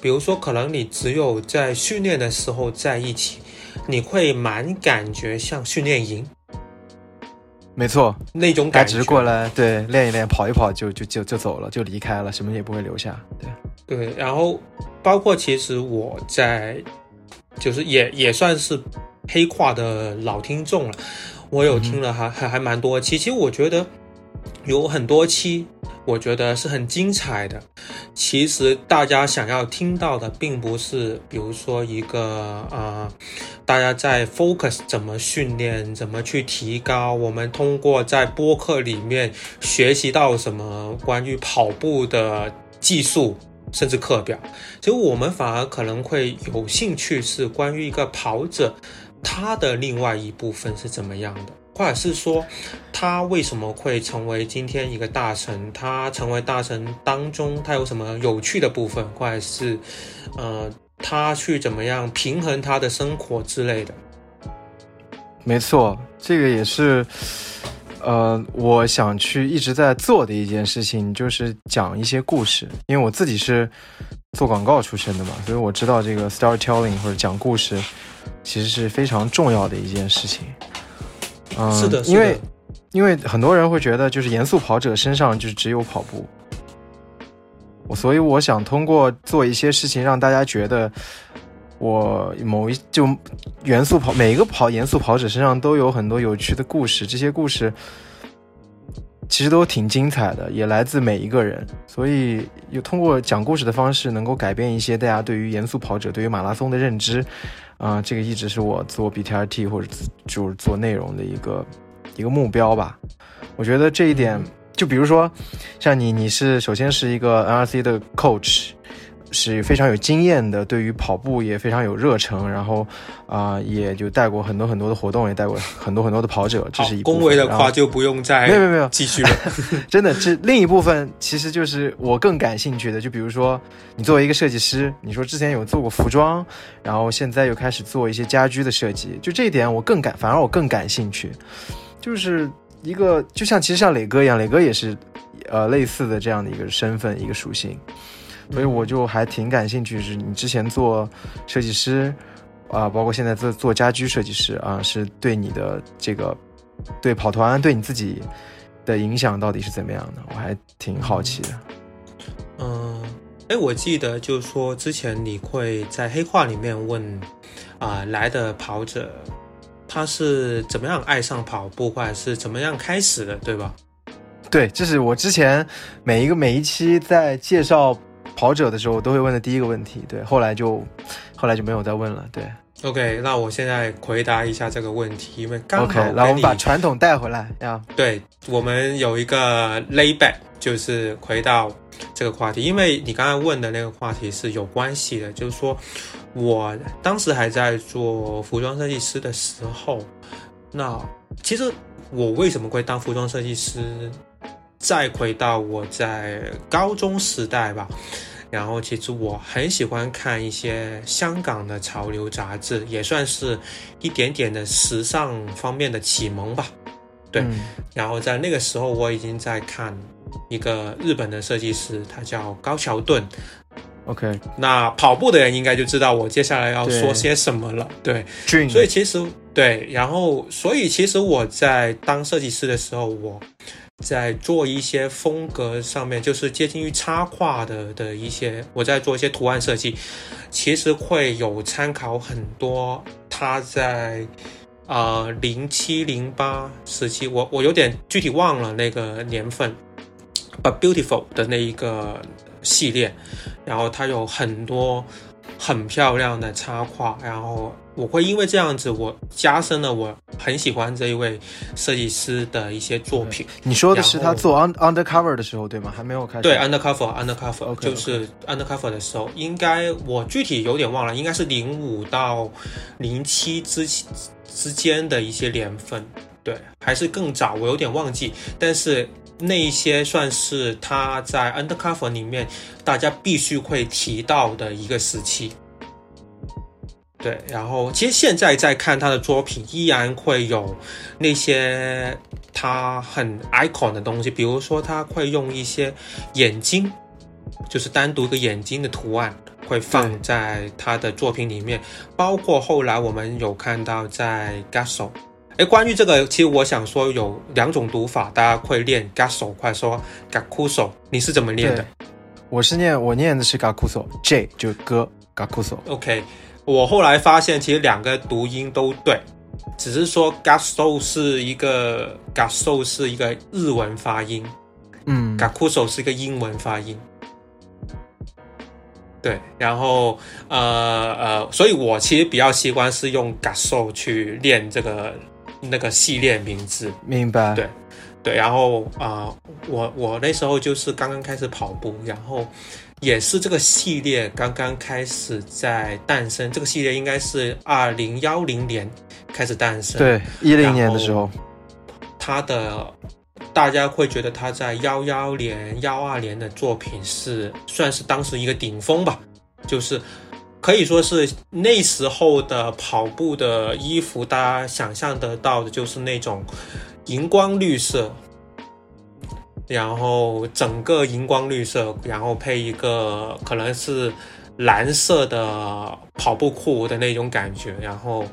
比如说，可能你只有在训练的时候在一起，你会蛮感觉像训练营。没错，那种感觉，只是过来对练一练，跑一跑就就就就走了，就离开了，什么也不会留下。对对，然后包括其实我在，就是也也算是黑跨的老听众了，我有听了还还还蛮多期，其实我觉得有很多期。我觉得是很精彩的。其实大家想要听到的，并不是比如说一个呃，大家在 focus 怎么训练，怎么去提高。我们通过在播客里面学习到什么关于跑步的技术，甚至课表。其实我们反而可能会有兴趣是关于一个跑者，他的另外一部分是怎么样的。或者是说，他为什么会成为今天一个大神？他成为大神当中，他有什么有趣的部分？或者是，呃，他去怎么样平衡他的生活之类的？没错，这个也是，呃，我想去一直在做的一件事情，就是讲一些故事。因为我自己是做广告出身的嘛，所以我知道这个 storytelling 或者讲故事，其实是非常重要的一件事情。嗯，是的，因为，因为很多人会觉得，就是严肃跑者身上就是只有跑步，我所以我想通过做一些事情，让大家觉得我某一就元素跑每一个跑严肃跑者身上都有很多有趣的故事，这些故事其实都挺精彩的，也来自每一个人，所以有通过讲故事的方式，能够改变一些大家对于严肃跑者、对于马拉松的认知。啊，这个一直是我做 BTRT 或者就是做内容的一个一个目标吧。我觉得这一点，就比如说，像你，你是首先是一个 NRC 的 coach。是非常有经验的，对于跑步也非常有热忱，然后啊，也就带过很多很多的活动，也带过很多很多的跑者，这是一。恭维的话就不用再没有没有没有继续了。真的，这另一部分其实就是我更感兴趣的，就比如说你作为一个设计师，你说之前有做过服装，然后现在又开始做一些家居的设计，就这一点我更感，反而我更感兴趣，就是一个就像其实像磊哥一样，磊哥也是呃类似的这样的一个身份一个属性。所以我就还挺感兴趣，是你之前做设计师，啊，包括现在做做家居设计师啊，是对你的这个对跑团对你自己的影响到底是怎么样的？我还挺好奇的。嗯，哎，我记得就是说之前你会在黑话里面问啊来的跑者，他是怎么样爱上跑步，或者是怎么样开始的，对吧？对，这是我之前每一个每一期在介绍。跑者的时候我都会问的第一个问题，对，后来就，后来就没有再问了，对。OK，那我现在回答一下这个问题，因为刚好 OK，然后我们把传统带回来呀。对，我们有一个 layback，就是回到这个话题，因为你刚才问的那个话题是有关系的，就是说我当时还在做服装设计师的时候，那其实我为什么会当服装设计师？再回到我在高中时代吧，然后其实我很喜欢看一些香港的潮流杂志，也算是一点点的时尚方面的启蒙吧。对，然后在那个时候我已经在看一个日本的设计师，他叫高桥盾。OK，那跑步的人应该就知道我接下来要说些什么了。对，所以其实对，然后所以其实我在当设计师的时候，我在做一些风格上面，就是接近于插画的的一些，我在做一些图案设计，其实会有参考很多他在啊零七零八时期，我我有点具体忘了那个年份，But Beautiful 的那一个系列，然后它有很多很漂亮的插画，然后。我会因为这样子，我加深了我很喜欢这一位设计师的一些作品。你说的是他做 undercover 的时候对吗？还没有开始。对 undercover undercover 就是 undercover 的时候，应该我具体有点忘了，应该是零五到零七之之间的一些年份，对，还是更早，我有点忘记。但是那一些算是他在 undercover 里面大家必须会提到的一个时期。对，然后其实现在在看他的作品，依然会有那些他很 icon 的东西，比如说他会用一些眼睛，就是单独一个眼睛的图案，会放在他的作品里面。包括后来我们有看到在 Gasso，哎，关于这个，其实我想说有两种读法，大家会念 Gasso，或者说 Gakuso，你是怎么念的？我是念我念的是 Gakuso，J 就歌 Gakuso。OK。我后来发现，其实两个读音都对，只是说 “gasso” 是一个 “gasso” 是一个日文发音，嗯，“gakuso” 是一个英文发音。对，然后呃呃，所以我其实比较习惯是用 “gasso” 去练这个那个系列名字。明白。对对，然后啊，我我那时候就是刚刚开始跑步，然后。也是这个系列刚刚开始在诞生，这个系列应该是二零幺零年开始诞生。对，一零年的时候，他的大家会觉得他在幺幺年、幺二年的作品是算是当时一个顶峰吧，就是可以说是那时候的跑步的衣服，大家想象得到的就是那种荧光绿色。然后整个荧光绿色，然后配一个可能是蓝色的跑步裤的那种感觉，然后，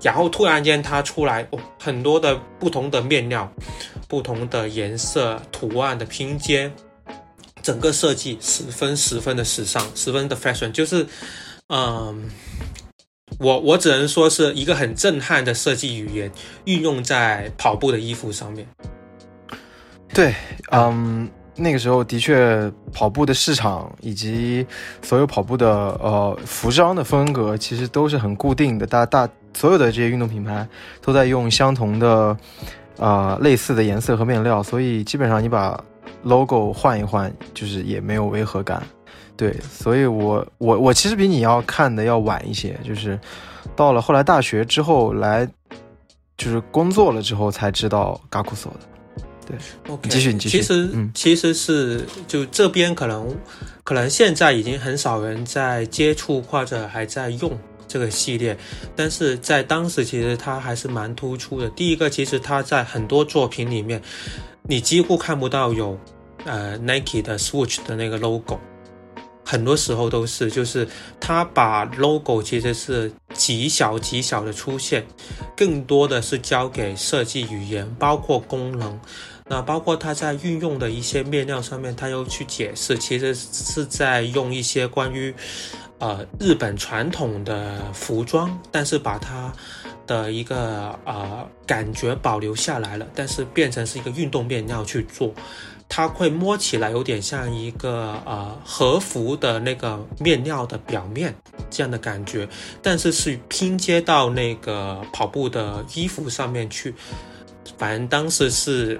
然后突然间它出来哦，很多的不同的面料，不同的颜色图案的拼接，整个设计十分十分的时尚，十分的 fashion，就是，嗯，我我只能说是一个很震撼的设计语言运用在跑步的衣服上面。对，嗯，那个时候的确，跑步的市场以及所有跑步的呃服装的风格，其实都是很固定的。大大所有的这些运动品牌都在用相同的啊类似的颜色和面料，所以基本上你把 logo 换一换，就是也没有违和感。对，所以我我我其实比你要看的要晚一些，就是到了后来大学之后来，就是工作了之后才知道 Gakuso 的。OK，继续，你继续。其实，其实是就这边可能，可能现在已经很少人在接触或者还在用这个系列，但是在当时其实它还是蛮突出的。第一个，其实它在很多作品里面，你几乎看不到有呃 Nike 的 swooch 的那个 logo，很多时候都是就是他把 logo 其实是极小极小的出现，更多的是交给设计语言，包括功能。那包括他在运用的一些面料上面，他又去解释，其实是在用一些关于，呃，日本传统的服装，但是把它的一个呃感觉保留下来了，但是变成是一个运动面料去做，它会摸起来有点像一个呃和服的那个面料的表面这样的感觉，但是是拼接到那个跑步的衣服上面去，反正当时是。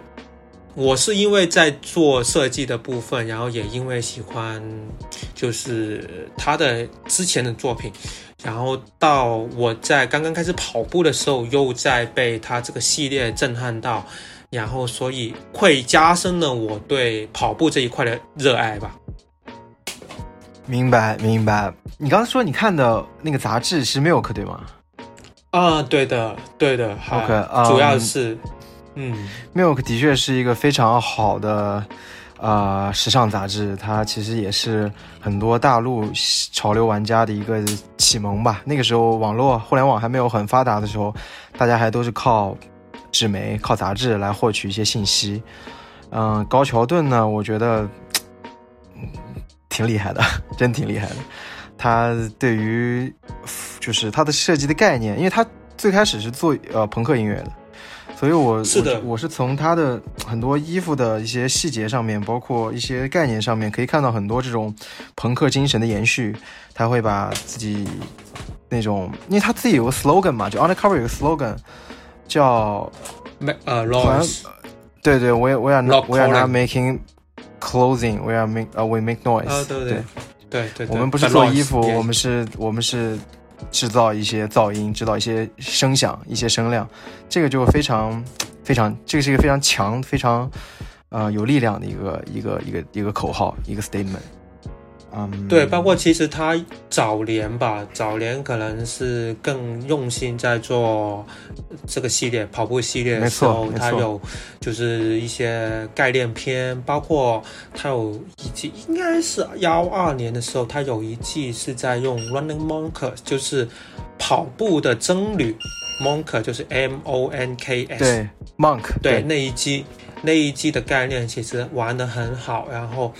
我是因为在做设计的部分，然后也因为喜欢，就是他的之前的作品，然后到我在刚刚开始跑步的时候，又在被他这个系列震撼到，然后所以会加深了我对跑步这一块的热爱吧。明白，明白。你刚才说你看的那个杂志是 Milk 对吗？啊，对的，对的。OK，主要是。嗯，Milk 的确是一个非常好的呃时尚杂志，它其实也是很多大陆潮流玩家的一个启蒙吧。那个时候网络互联网还没有很发达的时候，大家还都是靠纸媒、靠杂志来获取一些信息。嗯，高桥盾呢，我觉得挺厉害的，真挺厉害的。他对于就是他的设计的概念，因为他最开始是做呃朋克音乐的，所以我是的，我是从他的很多衣服的一些细节上面，包括一些概念上面，可以看到很多这种朋克精神的延续。他会把自己那种，因为他自己有个 slogan 嘛，就 undercover 有个 slogan 叫呃 noise，对对，我也我也 not we are not making clothing，we are make 呃 we make noise，对对。对。对，我们不是做衣服，我们是，我们是制造一些噪音，制造一些声响，一些声量，这个就非常非常，这个是一个非常强、非常呃有力量的一个一个一个一个口号，一个 statement。嗯，对，包括其实他早年吧，早年可能是更用心在做这个系列跑步系列的时候，他有就是一些概念片，包括他有一季应该是幺二年的时候，他有一季是在用 Running Monk，就是跑步的僧侣，Monk 就是 M O N K S，对，Monk，对那一季那一季的概念其实玩的很好，然后。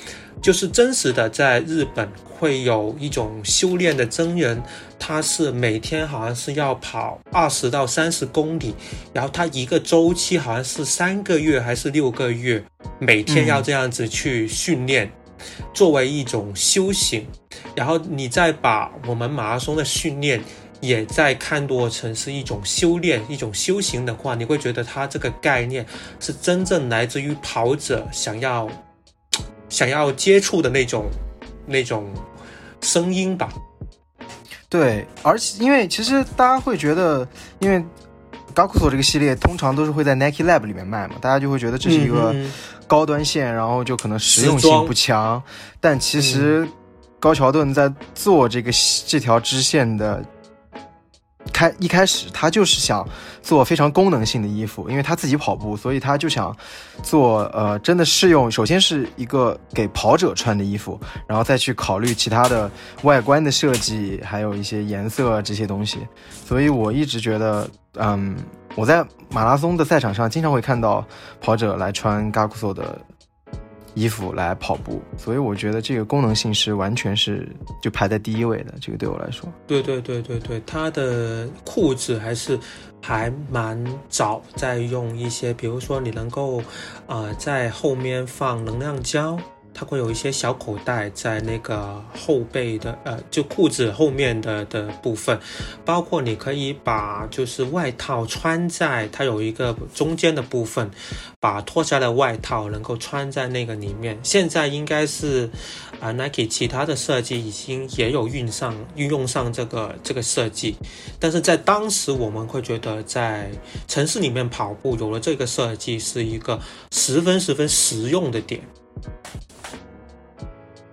就是真实的，在日本会有一种修炼的真人，他是每天好像是要跑二十到三十公里，然后他一个周期好像是三个月还是六个月，每天要这样子去训练，作为一种修行。然后你再把我们马拉松的训练也在看作成是一种修炼、一种修行的话，你会觉得他这个概念是真正来自于跑者想要。想要接触的那种那种声音吧，对，而且因为其实大家会觉得，因为高库索这个系列通常都是会在 Nike Lab 里面卖嘛，大家就会觉得这是一个高端线，然后就可能实用性不强。但其实高桥盾在做这个这条支线的。开一开始他就是想做非常功能性的衣服，因为他自己跑步，所以他就想做呃真的适用。首先是一个给跑者穿的衣服，然后再去考虑其他的外观的设计，还有一些颜色这些东西。所以我一直觉得，嗯，我在马拉松的赛场上经常会看到跑者来穿 Gakuso 的。衣服来跑步，所以我觉得这个功能性是完全是就排在第一位的。这个对我来说，对对对对对，它的裤子还是还蛮早在用一些，比如说你能够啊在后面放能量胶。它会有一些小口袋在那个后背的，呃，就裤子后面的的部分，包括你可以把就是外套穿在它有一个中间的部分，把脱下来的外套能够穿在那个里面。现在应该是啊，Nike 其他的设计已经也有运上运用上这个这个设计，但是在当时我们会觉得在城市里面跑步有了这个设计是一个十分十分实用的点。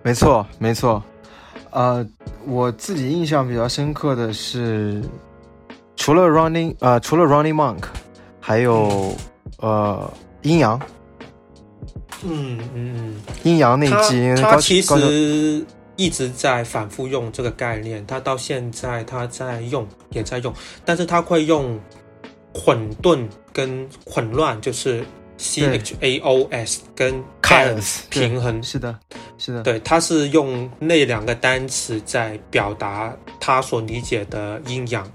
没错，没错，呃，我自己印象比较深刻的是，除了 Running，呃，除了 Running Monk，还有呃阴阳，嗯嗯，阴阳那集，他其实一直在反复用这个概念，他到现在他在用，也在用，但是他会用混沌跟混乱，就是。C H A O S 跟平衡是的，是的，对，他是用那两个单词在表达他所理解的阴阳。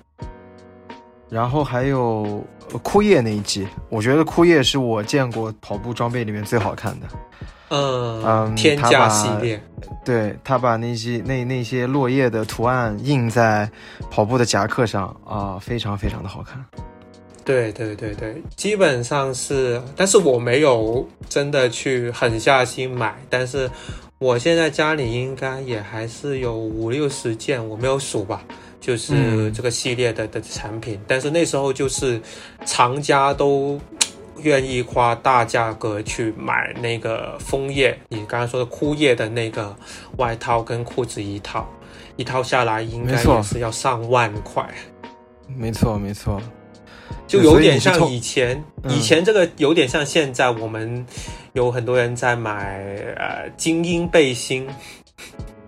然后还有枯叶那一季，我觉得枯叶是我见过跑步装备里面最好看的。嗯嗯，天价系列，对他把那些那那些落叶的图案印在跑步的夹克上啊，非常非常的好看。对对对对，基本上是，但是我没有真的去狠下心买，但是我现在家里应该也还是有五六十件，我没有数吧，就是这个系列的的产品，但是那时候就是厂家都愿意花大价格去买那个枫叶，你刚刚说的枯叶的那个外套跟裤子一套，一套下来应该也是要上万块，没错没错。就有点像以前，嗯以前这个有点像现在我们有很多人在买呃精英背心，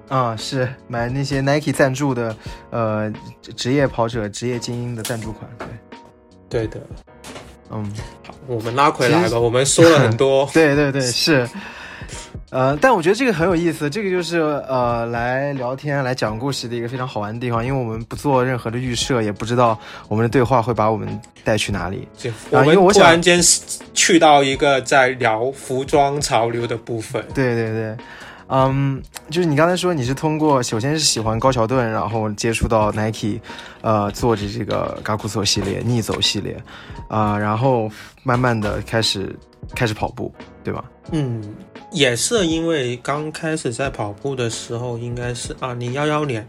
啊、是买那些 Nike 赞助的，呃，职职业跑者、职业精英的赞助款。对，对的。嗯，好，我们拉回来吧，我们说了很多，对对对，是。呃，但我觉得这个很有意思，这个就是呃，来聊天、来讲故事的一个非常好玩的地方，因为我们不做任何的预设，也不知道我们的对话会把我们带去哪里。就我们突然间去到一个在聊服装潮流的部分。对对对，嗯，就是你刚才说你是通过，首先是喜欢高桥盾，然后接触到 Nike，呃，做着这个嘎库索系列、逆走系列，啊、然后慢慢的开始开始跑步，对吧？嗯，也是因为刚开始在跑步的时候，应该是二零幺幺年，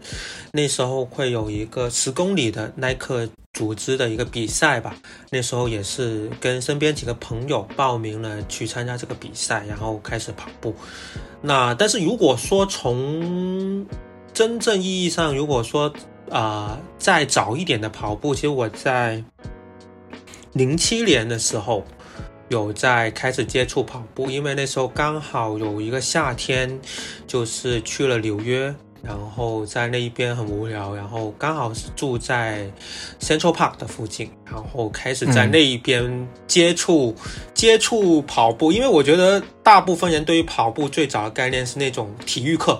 那时候会有一个十公里的耐克组织的一个比赛吧。那时候也是跟身边几个朋友报名了去参加这个比赛，然后开始跑步。那但是如果说从真正意义上，如果说啊、再早一点的跑步，其实我在零七年的时候。有在开始接触跑步，因为那时候刚好有一个夏天，就是去了纽约，然后在那一边很无聊，然后刚好是住在 Central Park 的附近，然后开始在嗯。那一边接触、接触跑步，因为我觉得大部分人对于跑步最早的概念是那种体育课，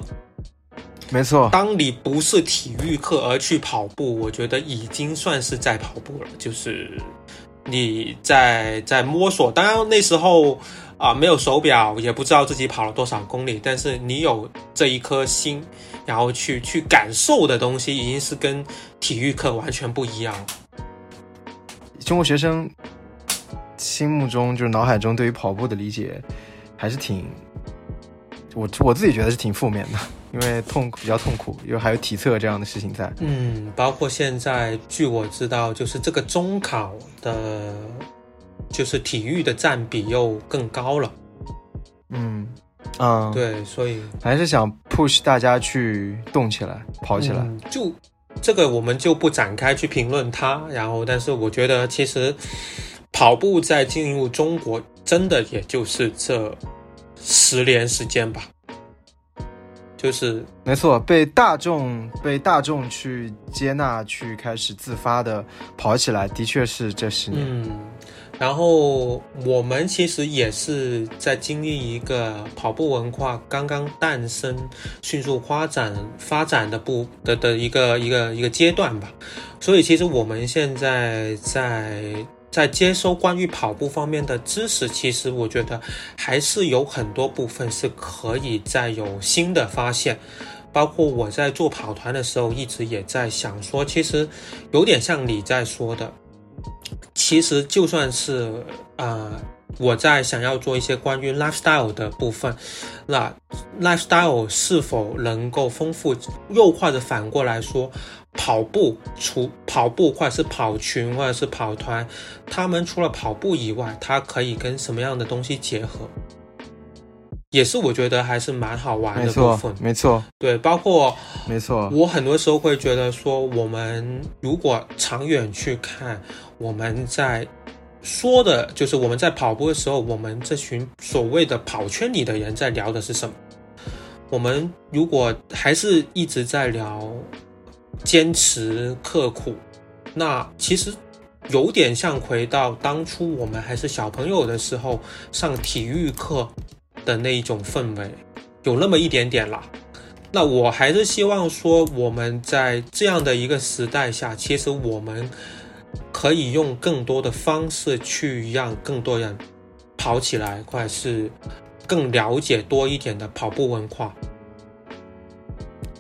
没错，当你不是体育课而去跑步，我觉得已经算是在跑步了，就是你在在摸索。当然那时候啊、没有手表，也不知道自己跑了多少公里，但是你有这一颗心，然后去去感受的东西，已经是跟体育课完全不一样了。中国学生心目中就是脑海中对于跑步的理解，还是挺，我我自己觉得是挺负面的，因为痛比较痛苦，因为还有体测这样的事情在。嗯，包括现在，据我知道，就是这个中考的，就是体育的占比又更高了。嗯嗯，，对，所以还是想 push 大家去动起来，跑起来。嗯、就这个我们就不展开去评论它。然后，但是我觉得其实跑步在进入中国，真的也就是这十年时间吧。就是没错，被大众被大众去接纳，去开始自发的跑起来，的确是这十年。嗯，然后我们其实也是在经历一个跑步文化刚刚诞生、迅速发展发展的不的的一个一个一个阶段吧。所以其实我们现在在在接收关于跑步方面的知识，其实我觉得还是有很多部分是可以再有新的发现。包括我在做跑团的时候，一直也在想说，其实有点像你在说的，其实就算是呃，我在想要做一些关于 lifestyle 的部分，那 lifestyle 是否能够丰富，又或者反过来说，跑步除跑步或者是跑群或者是跑团，他们除了跑步以外，它可以跟什么样的东西结合？也是我觉得还是蛮好玩的部分，，没错，对，包括没错。我很多时候会觉得说，我们如果长远去看，我们在说的就是我们在跑步的时候，我们这群所谓的跑圈里的人在聊的是什么？我们如果还是一直在聊坚持刻苦，那其实有点像回到当初我们还是小朋友的时候上体育课的那一种氛围，有那么一点点啦。那我还是希望说，我们在这样的一个时代下，其实我们可以用更多的方式去让更多人跑起来，或者是更了解多一点的跑步文化。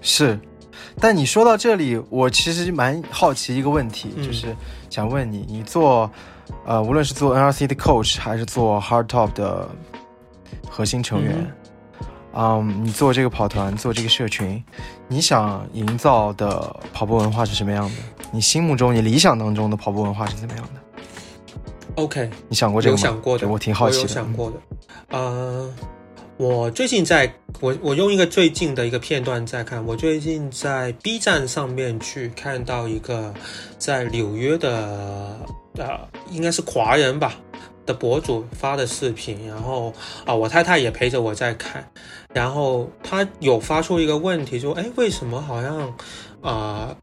是，但你说到这里，我其实蛮好奇一个问题，嗯就是想问你，你做呃，无论是做 NRC 的 coach 还是做 Hard Top 的核心成员，嗯你做这个跑团，做这个社群，你想营造的跑步文化是什么样的？你心目中、你理想当中的跑步文化是怎么样的？OK，你想过这个吗？有想过的，我挺好奇的。我有想过的。呃，我最近在我我用一个最近的一个片段在看，我最近在 B 站上面去看到一个在纽约的呃，应该是华人吧的博主发的视频，然后啊，我太太也陪着我在看，然后他有发出一个问题，说，哎，为什么好像啊，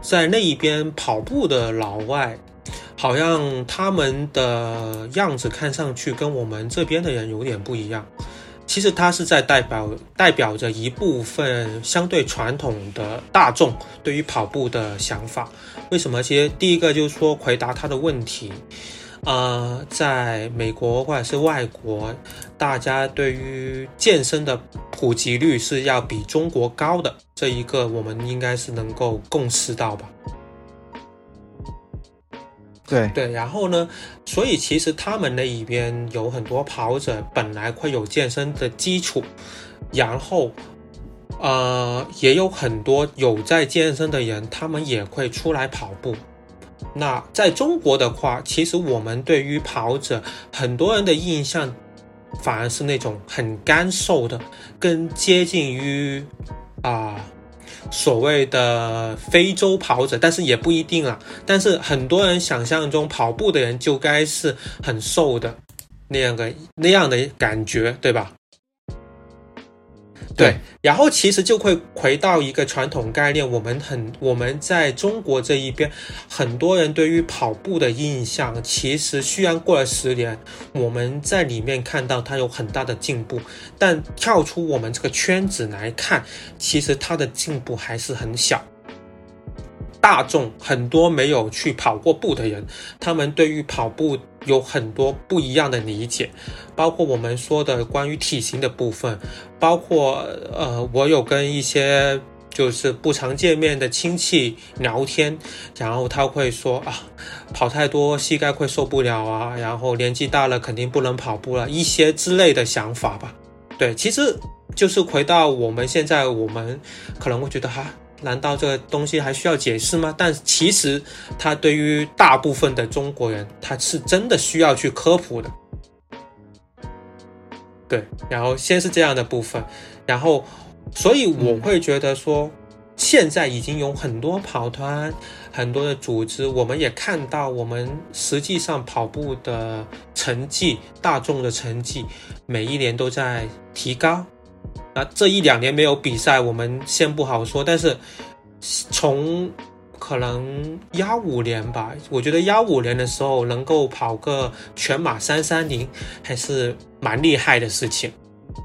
在那一边跑步的老外，好像他们的样子看上去跟我们这边的人有点不一样。其实他是在代表代表着一部分相对传统的大众对于跑步的想法。为什么？其实第一个就是说回答他的问题，呃，在美国或者是外国，大家对于健身的普及率是要比中国高的，这一个我们应该是能够共识到吧。对对，然后呢？所以其实他们那一边有很多跑者本来会有健身的基础，然后，呃，也有很多有在健身的人，他们也会出来跑步。那在中国的话，其实我们对于跑者很多人的印象，反而是那种很干瘦的，更接近于啊。所谓的非洲跑者，但是也不一定啊。但是很多人想象中跑步的人就该是很瘦的那样个那样的感觉，对吧？对，然后其实就会回到一个传统概念，我们很我们在中国这一边，很多人对于跑步的印象，其实虽然过了十年，我们在里面看到它有很大的进步，但跳出我们这个圈子来看，其实它的进步还是很小。大众很多没有去跑过步的人，他们对于跑步有很多不一样的理解，包括我们说的关于体型的部分，包括呃，我有跟一些就是不常见面的亲戚聊天，然后他会说啊，跑太多膝盖会受不了啊，然后年纪大了肯定不能跑步了，一些之类的想法吧。对，其实就是回到我们现在，我们可能会觉得哈。难道这个东西还需要解释吗？但其实，它对于大部分的中国人，它是真的需要去科普的。对，然后先是这样的部分，然后，所以我会觉得说，现在已经有很多跑团、很多的组织，我们也看到，我们实际上跑步的成绩、大众的成绩，每一年都在提高。那这一两年没有比赛，我们先不好说。但是从可能幺五年吧，我觉得幺五年的时候能够跑个全马三三零，还是蛮厉害的事情。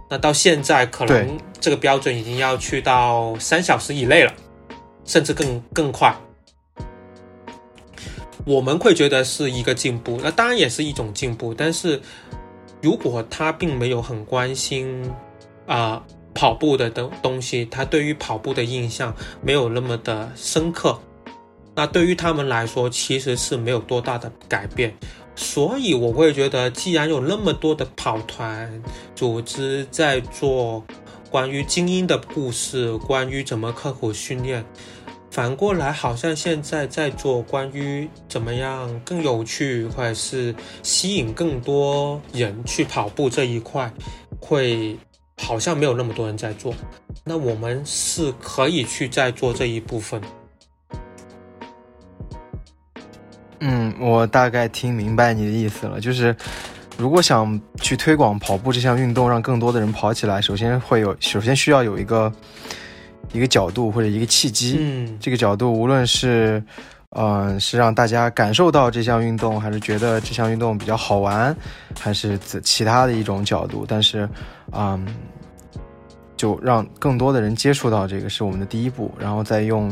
那到现在可能这个标准已经要去到三小时以内了，甚至更更快。我们会觉得是一个进步，那当然也是一种进步。但是如果他并没有很关心啊。跑步的东东西，他对于跑步的印象没有那么的深刻，那对于他们来说其实是没有多大的改变，所以我会觉得，既然有那么多的跑团组织在做关于精英的故事，关于怎么刻苦训练，反过来好像现在在做关于怎么样更有趣，或者是吸引更多人去跑步这一块，会。好像没有那么多人在做，那我们是可以去再做这一部分。嗯，我大概听明白你的意思了，就是如果想去推广跑步这项运动，让更多的人跑起来，首先会有，首先需要有一个一个角度或者一个契机。嗯，这个角度无论是。嗯，是让大家感受到这项运动，还是觉得这项运动比较好玩，还是其他的一种角度？但是，嗯，就让更多的人接触到这个是我们的第一步，然后再用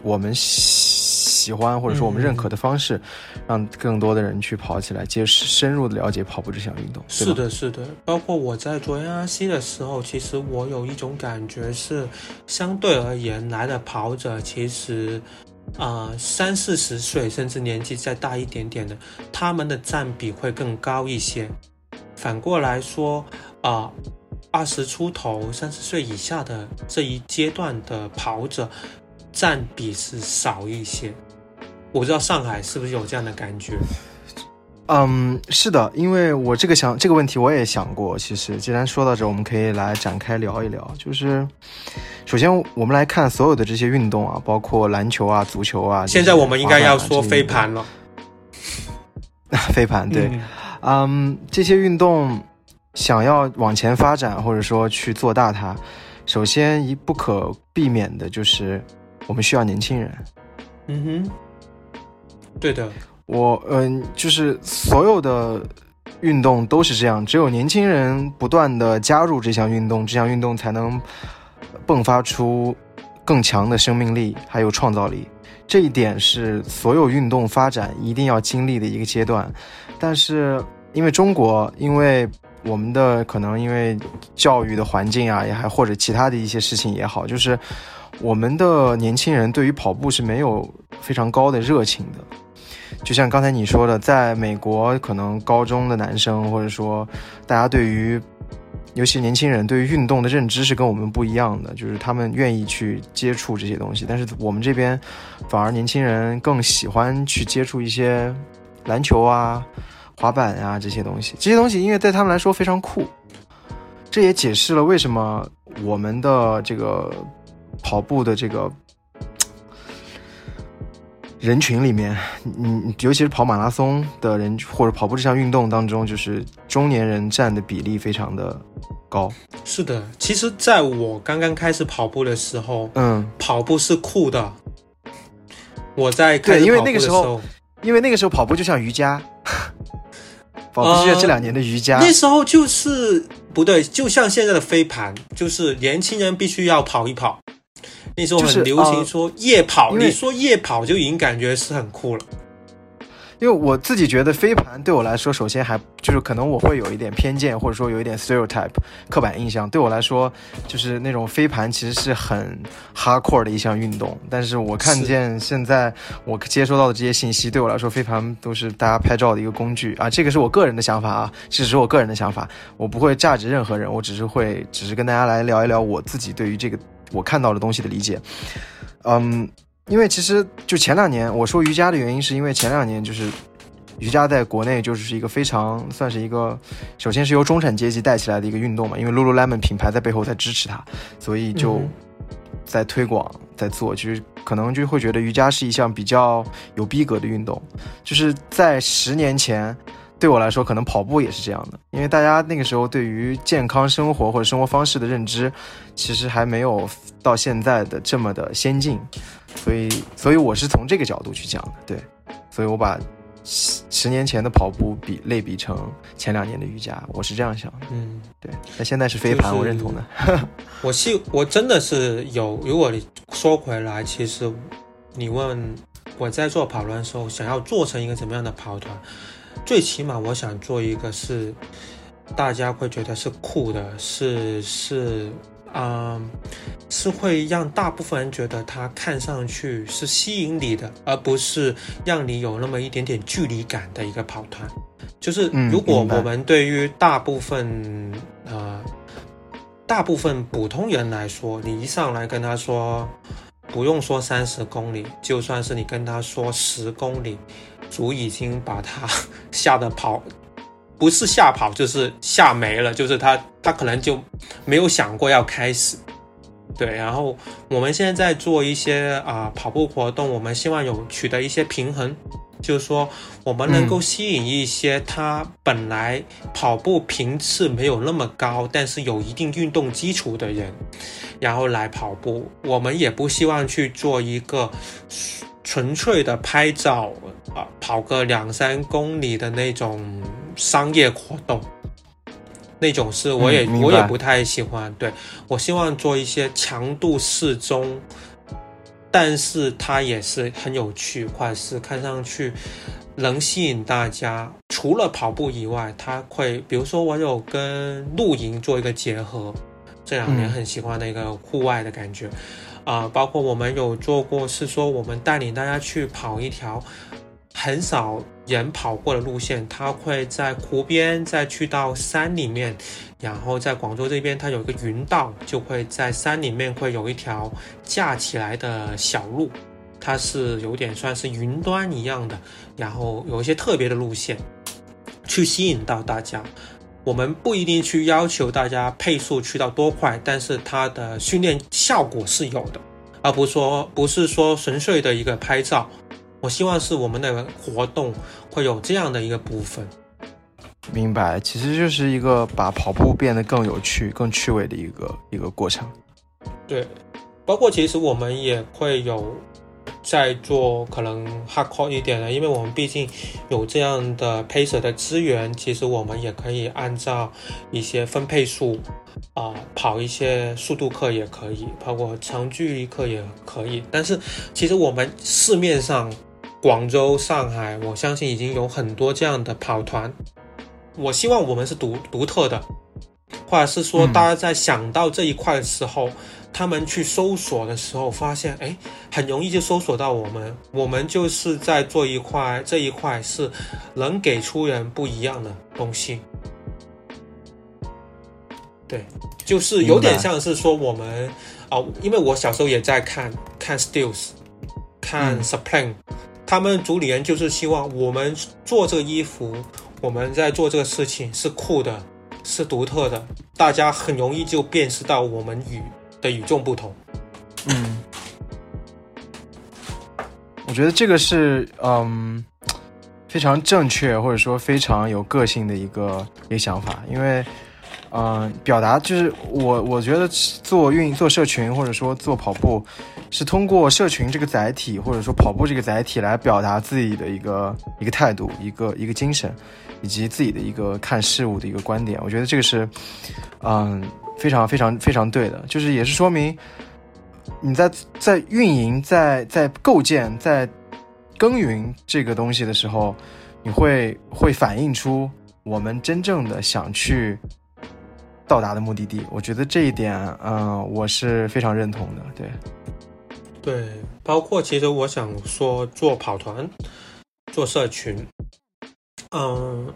我们喜欢或者说我们认可的方式，让更多的人去跑起来，接深入的了解跑步这项运动。是的，是的。包括我在做 NRC 的时候，其实我有一种感觉是，相对而言来的跑者其实。啊，三四十岁甚至年纪再大一点点的，他们的占比会更高一些。反过来说，啊，二十出头、三十岁以下的这一阶段的跑者，占比是少一些。我不知道上海是不是有这样的感觉。嗯，是的，因为我这个想这个问题我也想过。其实，既然说到这，我们可以来展开聊一聊。就是，首先我们来看所有的这些运动啊，包括篮球啊、足球啊。现在我们应该要说飞盘了。飞盘对，嗯，这些运动想要往前发展，或者说去做大它，首先一不可避免的就是我们需要年轻人。嗯哼，对的，我嗯，就是所有的运动都是这样，只有年轻人不断的加入这项运动，这项运动才能迸发出更强的生命力，还有创造力。这一点是所有运动发展一定要经历的一个阶段。但是因为中国，因为我们的可能因为教育的环境啊，也还或者其他的一些事情也好，就是我们的年轻人对于跑步是没有非常高的热情的。就像刚才你说的，在美国，可能高中的男生或者说大家对于，尤其年轻人对于运动的认知是跟我们不一样的，就是他们愿意去接触这些东西。但是我们这边反而年轻人更喜欢去接触一些篮球啊、滑板啊这些东西。这些东西因为对他们来说非常酷，这也解释了为什么我们的这个跑步的这个。人群里面，嗯，尤其是跑马拉松的人或者跑步这项运动当中，就是中年人占的比例非常的高。是的，其实在我刚刚开始跑步的时候，嗯，跑步是酷的。我在对，因为那个时候，因为那个时候跑步就像瑜伽，跑步就像这两年的瑜伽。那时候就是不对，就像现在的飞盘，就是年轻人必须要跑一跑。那时候很流行说夜跑，你说夜跑就已经感觉是很酷了。因为我自己觉得飞盘对我来说，首先还就是可能我会有一点偏见，或者说有一点 stereotype 刻板印象。对我来说，就是那种飞盘其实是很 hardcore 的一项运动。但是我看见现在我接收到的这些信息，对我来说，飞盘都是大家拍照的一个工具啊。这个是我个人的想法啊，只是我个人的想法，我不会价值任何人，我只是会只是跟大家来聊一聊我自己对于这个。我看到的东西的理解，嗯，因为其实就前两年我说瑜伽的原因，是因为前两年就是瑜伽在国内就是一个非常算是一个，首先是由中产阶级带起来的一个运动嘛，因为 Lululemon 品牌在背后在支持它，所以就在推广在做，就是可能就会觉得瑜伽是一项比较有逼格的运动，就是在十年前。对我来说，可能跑步也是这样的，因为大家那个时候对于健康生活或者生活方式的认知，其实还没有到现在的这么的先进，所以，所以我是从这个角度去讲的，对，所以我把十十年前的跑步比类比成前两年的瑜伽，我是这样想的，嗯，对，那现在是飞盘，我认同的。我是我真的是有，如果你说回来，其实你问我在做跑团的时候，想要做成一个怎么样的跑团？最起码，我想做一个是大家会觉得是酷的，是是，嗯，是会让大部分人觉得它看上去是吸引你的，而不是让你有那么一点点距离感的一个跑团。就是如果我们对于大部分呃大部分普通人来说，你一上来跟他说，不用说三十公里，就算是你跟他说十公里。足已经把他 吓得跑，不是吓跑就是吓没了，就是他他可能就没有想过要开始。对，然后我们现在在做一些啊跑步活动，我们希望有取得一些平衡，就是说我们能够吸引一些他本来跑步频次没有那么高，但是有一定运动基础的人，然后来跑步。我们也不希望去做一个。纯粹的拍照啊，跑个两三公里的那种商业活动，那种是我也我也不太喜欢。对我希望做一些强度适中，但是它也是很有趣，或是看上去能吸引大家。除了跑步以外，它会比如说我有跟露营做一个结合，这两年很喜欢的一个户外的感觉。啊，包括我们有做过，是说我们带领大家去跑一条很少人跑过的路线，它会在湖边，再去到山里面，然后在广州这边，它有一个云道，就会在山里面会有一条架起来的小路，它是有点算是云端一样的，然后有一些特别的路线，去吸引到大家。我们不一定去要求大家配速去到多快，但是它的训练效果是有的，而不是说不是说纯粹的一个拍照，我希望是我们的活动会有这样的一个部分。明白，其实就是一个把跑步变得更有趣、更趣味的一个一个过程。对，包括其实我们也会有在做可能 hardcore 一点的，因为我们毕竟有这样的 pacer 的资源，其实我们也可以按照一些分配数啊、跑一些速度课也可以，包括长距离课也可以。但是其实我们市面上广州、上海，我相信已经有很多这样的跑团。我希望我们是独独特的，或者是说嗯大家在想到这一块的时候，他们去搜索的时候，发现哎，很容易就搜索到我们。我们就是在做一块，这一块是能给出人不一样的东西。对，就是有点像是说我们啊、因为我小时候也在看看 Stills，看嗯 Supreme，、他们主理人就是希望我们做这个衣服，我们在做这个事情是酷的，是独特的，大家很容易就辨识到我们与的与众不同。嗯，我觉得这个是嗯非常正确或者说非常有个性的一个一个想法，因为嗯表达就是我我觉得做运做社群或者说做跑步是通过社群这个载体或者说跑步这个载体来表达自己的一个一个态度一个一个精神以及自己的一个看事物的一个观点，我觉得这个是嗯非常非常非常对的，就是也是说明。你在在运营、在在构建、在耕耘这个东西的时候，你会会反映出我们真正的想去到达的目的地。我觉得这一点，嗯、我是非常认同的。对，对，包括其实我想说，做跑团、做社群，嗯，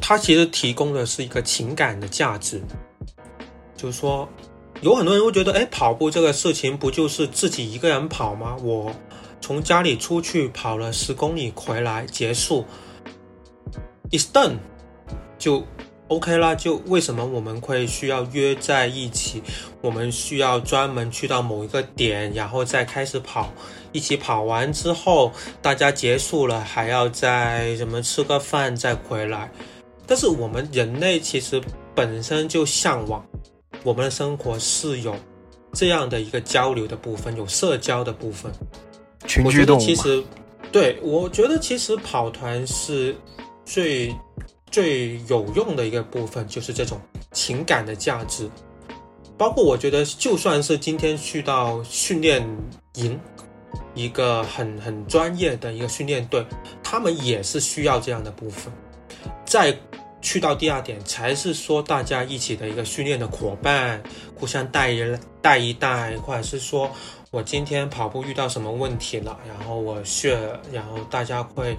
它其实提供的是一个情感的价值，就是说，有很多人会觉得，哎，跑步这个事情不就是自己一个人跑吗？我从家里出去跑了十公里回来结束，is done，就 OK 啦。就为什么我们会需要约在一起？我们需要专门去到某一个点，然后再开始跑。一起跑完之后，大家结束了，还要再什么吃个饭再回来。但是我们人类其实本身就向往，我们的生活是有这样的一个交流的部分，有社交的部分。群居动物嘛，其实，对我觉得其实跑团是最最有用的一个部分，就是这种情感的价值。包括我觉得，就算是今天去到训练营，一个很很专业的一个训练队，他们也是需要这样的部分。再去到第二点，才是说大家一起的一个训练的伙伴，互相带一带一带，或者是说我今天跑步遇到什么问题了，然后我血，然后大家会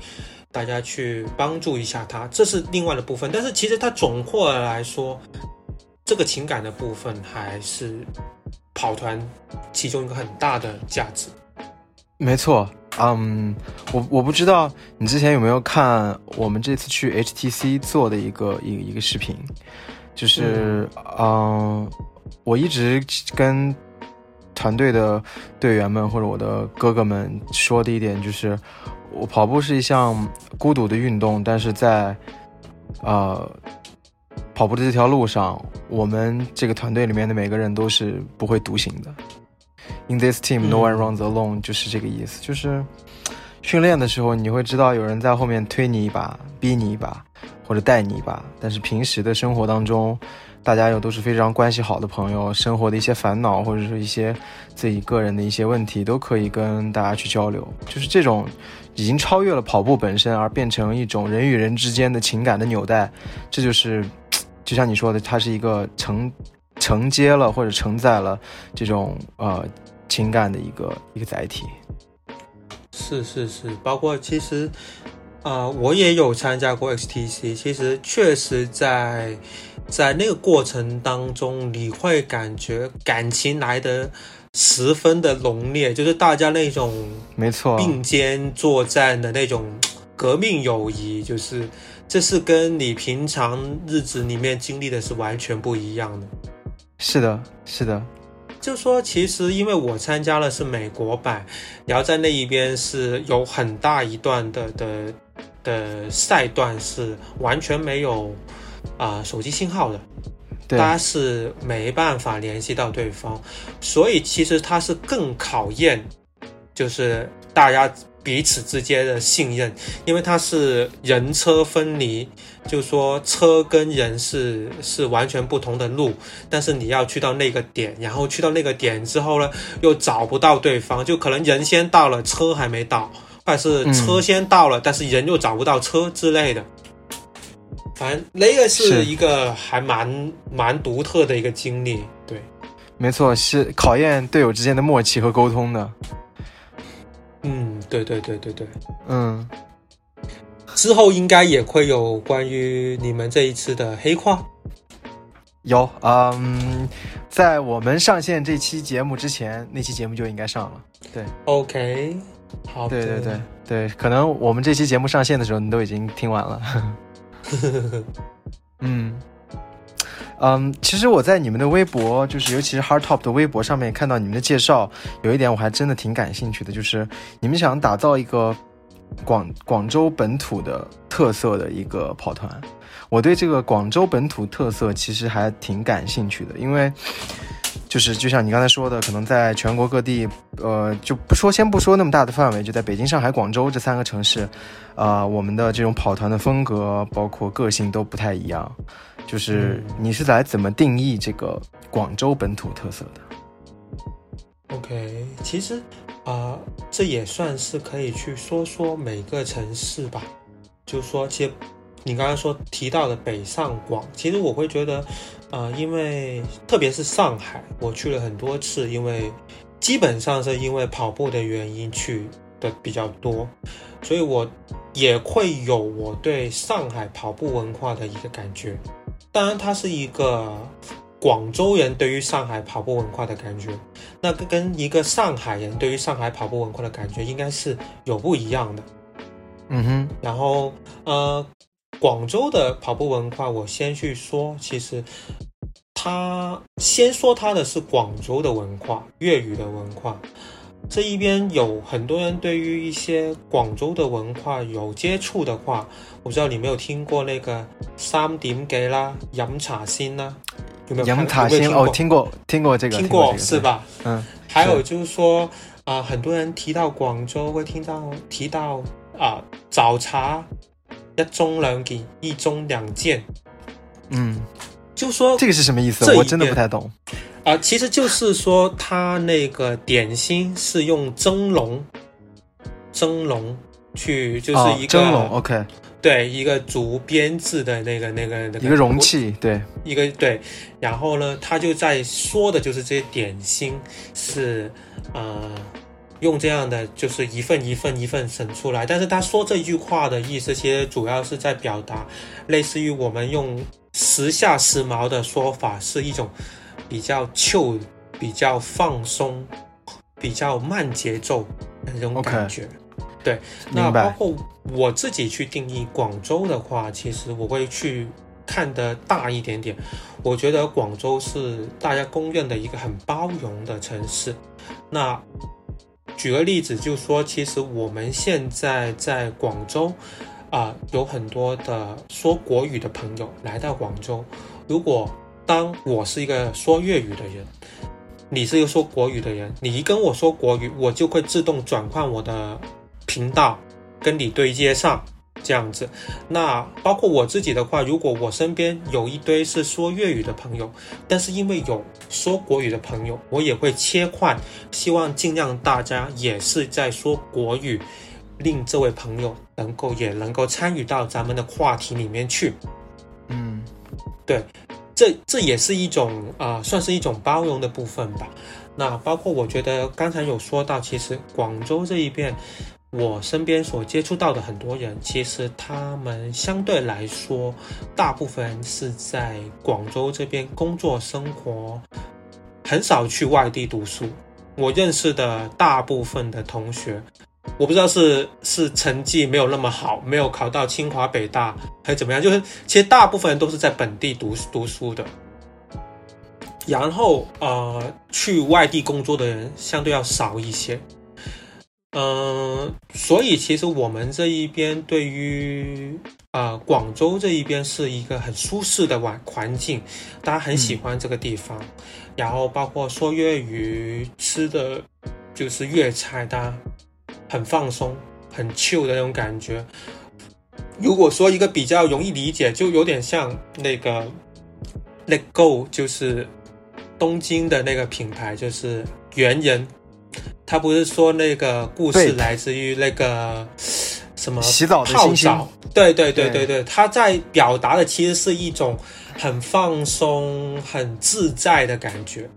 大家去帮助一下他，这是另外的部分。但是其实他总括来说，这个情感的部分还是跑团其中一个很大的价值。没错。嗯，我我不知道你之前有没有看我们这次去 HTC 做的一个一个一个视频，就是嗯我一直跟团队的队员们或者我的哥哥们说的一点就是，我跑步是一项孤独的运动，但是在呃跑步的这条路上，我们这个团队里面的每个人都是不会独行的。In this team, no one 嗯 runs alone，、就是这个意思。就是训练的时候，你会知道有人在后面推你一把、逼你一把，或者带你一把。但是平时的生活当中，大家又都是非常关系好的朋友，生活的一些烦恼或者是一些自己个人的一些问题，都可以跟大家去交流。就是这种已经超越了跑步本身，而变成一种人与人之间的情感的纽带。这就是，就像你说的，它是一个承承接了或者承载了这种呃情感的一个一个载体。是是是，包括其实，呃，我也有参加过 XTC，其实确实在在那个过程当中，你会感觉感情来的十分的浓烈，就是大家那种没错，并肩作战的那种革命友谊，就是这是跟你平常日子里面经历的是完全不一样的。是的，是的，就说其实因为我参加了是美国版，然后在那一边是有很大一段的的的赛段是完全没有啊、手机信号的，对大家是没办法联系到对方，所以其实它是更考验就是大家彼此之间的信任，因为它是人车分离，就是说车跟人是是完全不同的路，但是你要去到那个点，然后去到那个点之后呢，又找不到对方，就可能人先到了，车还没到，或者是车先到了，但是人又找不到车之类的。反正那个是是一个还蛮蛮独特的一个经历，对，没错，是考验队友之间的默契和沟通的。嗯，对对对对对。嗯，之后应该也会有关于你们这一次的黑框。有，嗯，在我们上线这期节目之前，那期节目就应该上了。对，OK，好，对对对对，可能我们这期节目上线的时候，你都已经听完了。嗯，嗯，其实我在你们的微博，就是尤其是 Hardtop 的微博上面看到你们的介绍，有一点我还真的挺感兴趣的，就是你们想打造一个广广州本土的特色的一个跑团。我对这个广州本土特色其实还挺感兴趣的，因为就是就像你刚才说的，可能在全国各地，呃，就不说先不说那么大的范围，就在北京、上海、广州这三个城市，啊、我们的这种跑团的风格包括个性都不太一样。就是嗯你是来怎么定义这个广州本土特色的？OK，其实啊、呃这也算是可以去说说每个城市吧。就说，其实你刚刚说提到的北上广，其实我会觉得，呃，因为特别是上海，我去了很多次，因为基本上是因为跑步的原因去的比较多，所以我也会有我对上海跑步文化的一个感觉。当然，它是一个广州人对于上海跑步文化的感觉，那跟跟一个上海人对于上海跑步文化的感觉应该是有不一样的。嗯哼，然后呃，广州的跑步文化，我先去说，其实它先说它的是广州的文化，粤语的文化。这一边有很多人对于一些广州的文化有接触的话，我不知道你有没有听过那个三點幾啦，饮茶先啦，有没有看杨塔先哦，听过听过这个，听过这个是？吧？嗯，还有就是说啊、很多人提到广州会听到提到啊、早茶一盅兩件，一中两件，嗯，就说这个是什么意思？我真的不太懂。啊、其实就是说他那个点心是用蒸笼，蒸笼去就是哦一个、蒸笼，OK，对一个竹编制的那个那个那个一个容器，对，一个对，然后呢，他就在说的就是这些点心是呃用这样的就是一份一份一份省出来，但是他说这句话的意思，其实主要是在表达类似于我们用时下时髦的说法，是一种比较 chill、比较放松、比较慢节奏的那种感觉。对，那包。括我自己去定义广州的话，其实我会去看得大一点点。我觉得广州是大家公认的一个很包容的城市。那举个例子，就说其实我们现在在广州啊、有很多的说国语的朋友来到广州。如果当我是一个说粤语的人，你是一个说国语的人，你一跟我说国语，我就会自动转换我的频道跟你对接上，这样子。那包括我自己的话，如果我身边有一堆是说粤语的朋友，但是因为有说国语的朋友，我也会切换，希望尽量大家也是在说国语，令这位朋友能够也能够参与到咱们的话题里面去。嗯对这这也是一种啊、算是一种包容的部分吧。那包括我觉得刚才有说到，其实广州这一边，我身边所接触到的很多人，其实他们相对来说，大部分是在广州这边工作生活，很少去外地读书。我认识的大部分的同学，我不知道是是成绩没有那么好，没有考到清华北大，还是怎么样，就是其实大部分人都是在本地读读书的。然后呃，去外地工作的人相对要少一些。嗯，所以其实我们这一边对于啊广州这一边是一个很舒适的环环境，大家很喜欢这个地方。然后包括说粤语、吃的，就是粤菜，大家很放松、很 chill 的那种感觉。如果说一个比较容易理解，就有点像那个 Let Go，就是东京的那个品牌，就是猿人。他不是说那个故事来自于那个什么洗澡的泡澡？对对对对对对，他在表达的其实是一种很放松、很自在的感觉。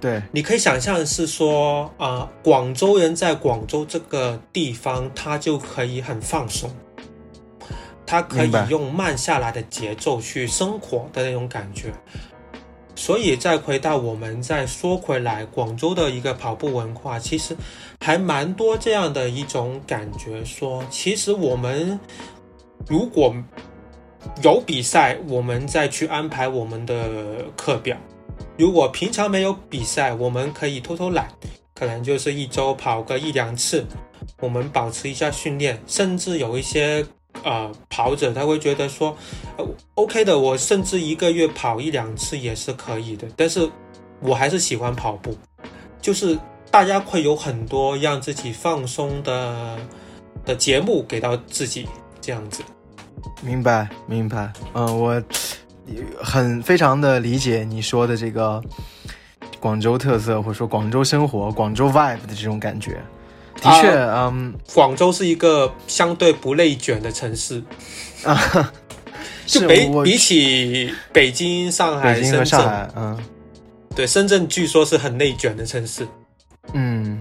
对，你可以想象是说啊、广州人在广州这个地方，他就可以很放松，他可以用慢下来的节奏去生活的那种感觉。所以再回到我们再说回来，广州的一个跑步文化，其实还蛮多这样的一种感觉说，其实我们如果有比赛，我们再去安排我们的课表。如果平常没有比赛，我们可以偷偷懒，可能就是一周跑个一两次，我们保持一下训练。甚至有一些呃跑者他会觉得说，呃，OK 的，我甚至一个月跑一两次也是可以的。但是我还是喜欢跑步，就是大家会有很多让自己放松的的节目给到自己，这样子。明白明白。嗯，我很非常的理解你说的这个广州特色，或者说广州生活、广州 vibe 的这种感觉。的确，嗯。广州是一个相对不内卷的城市，啊，就是比比起北京、上海、深圳，上海，嗯。对深圳据说是很内卷的城市。嗯，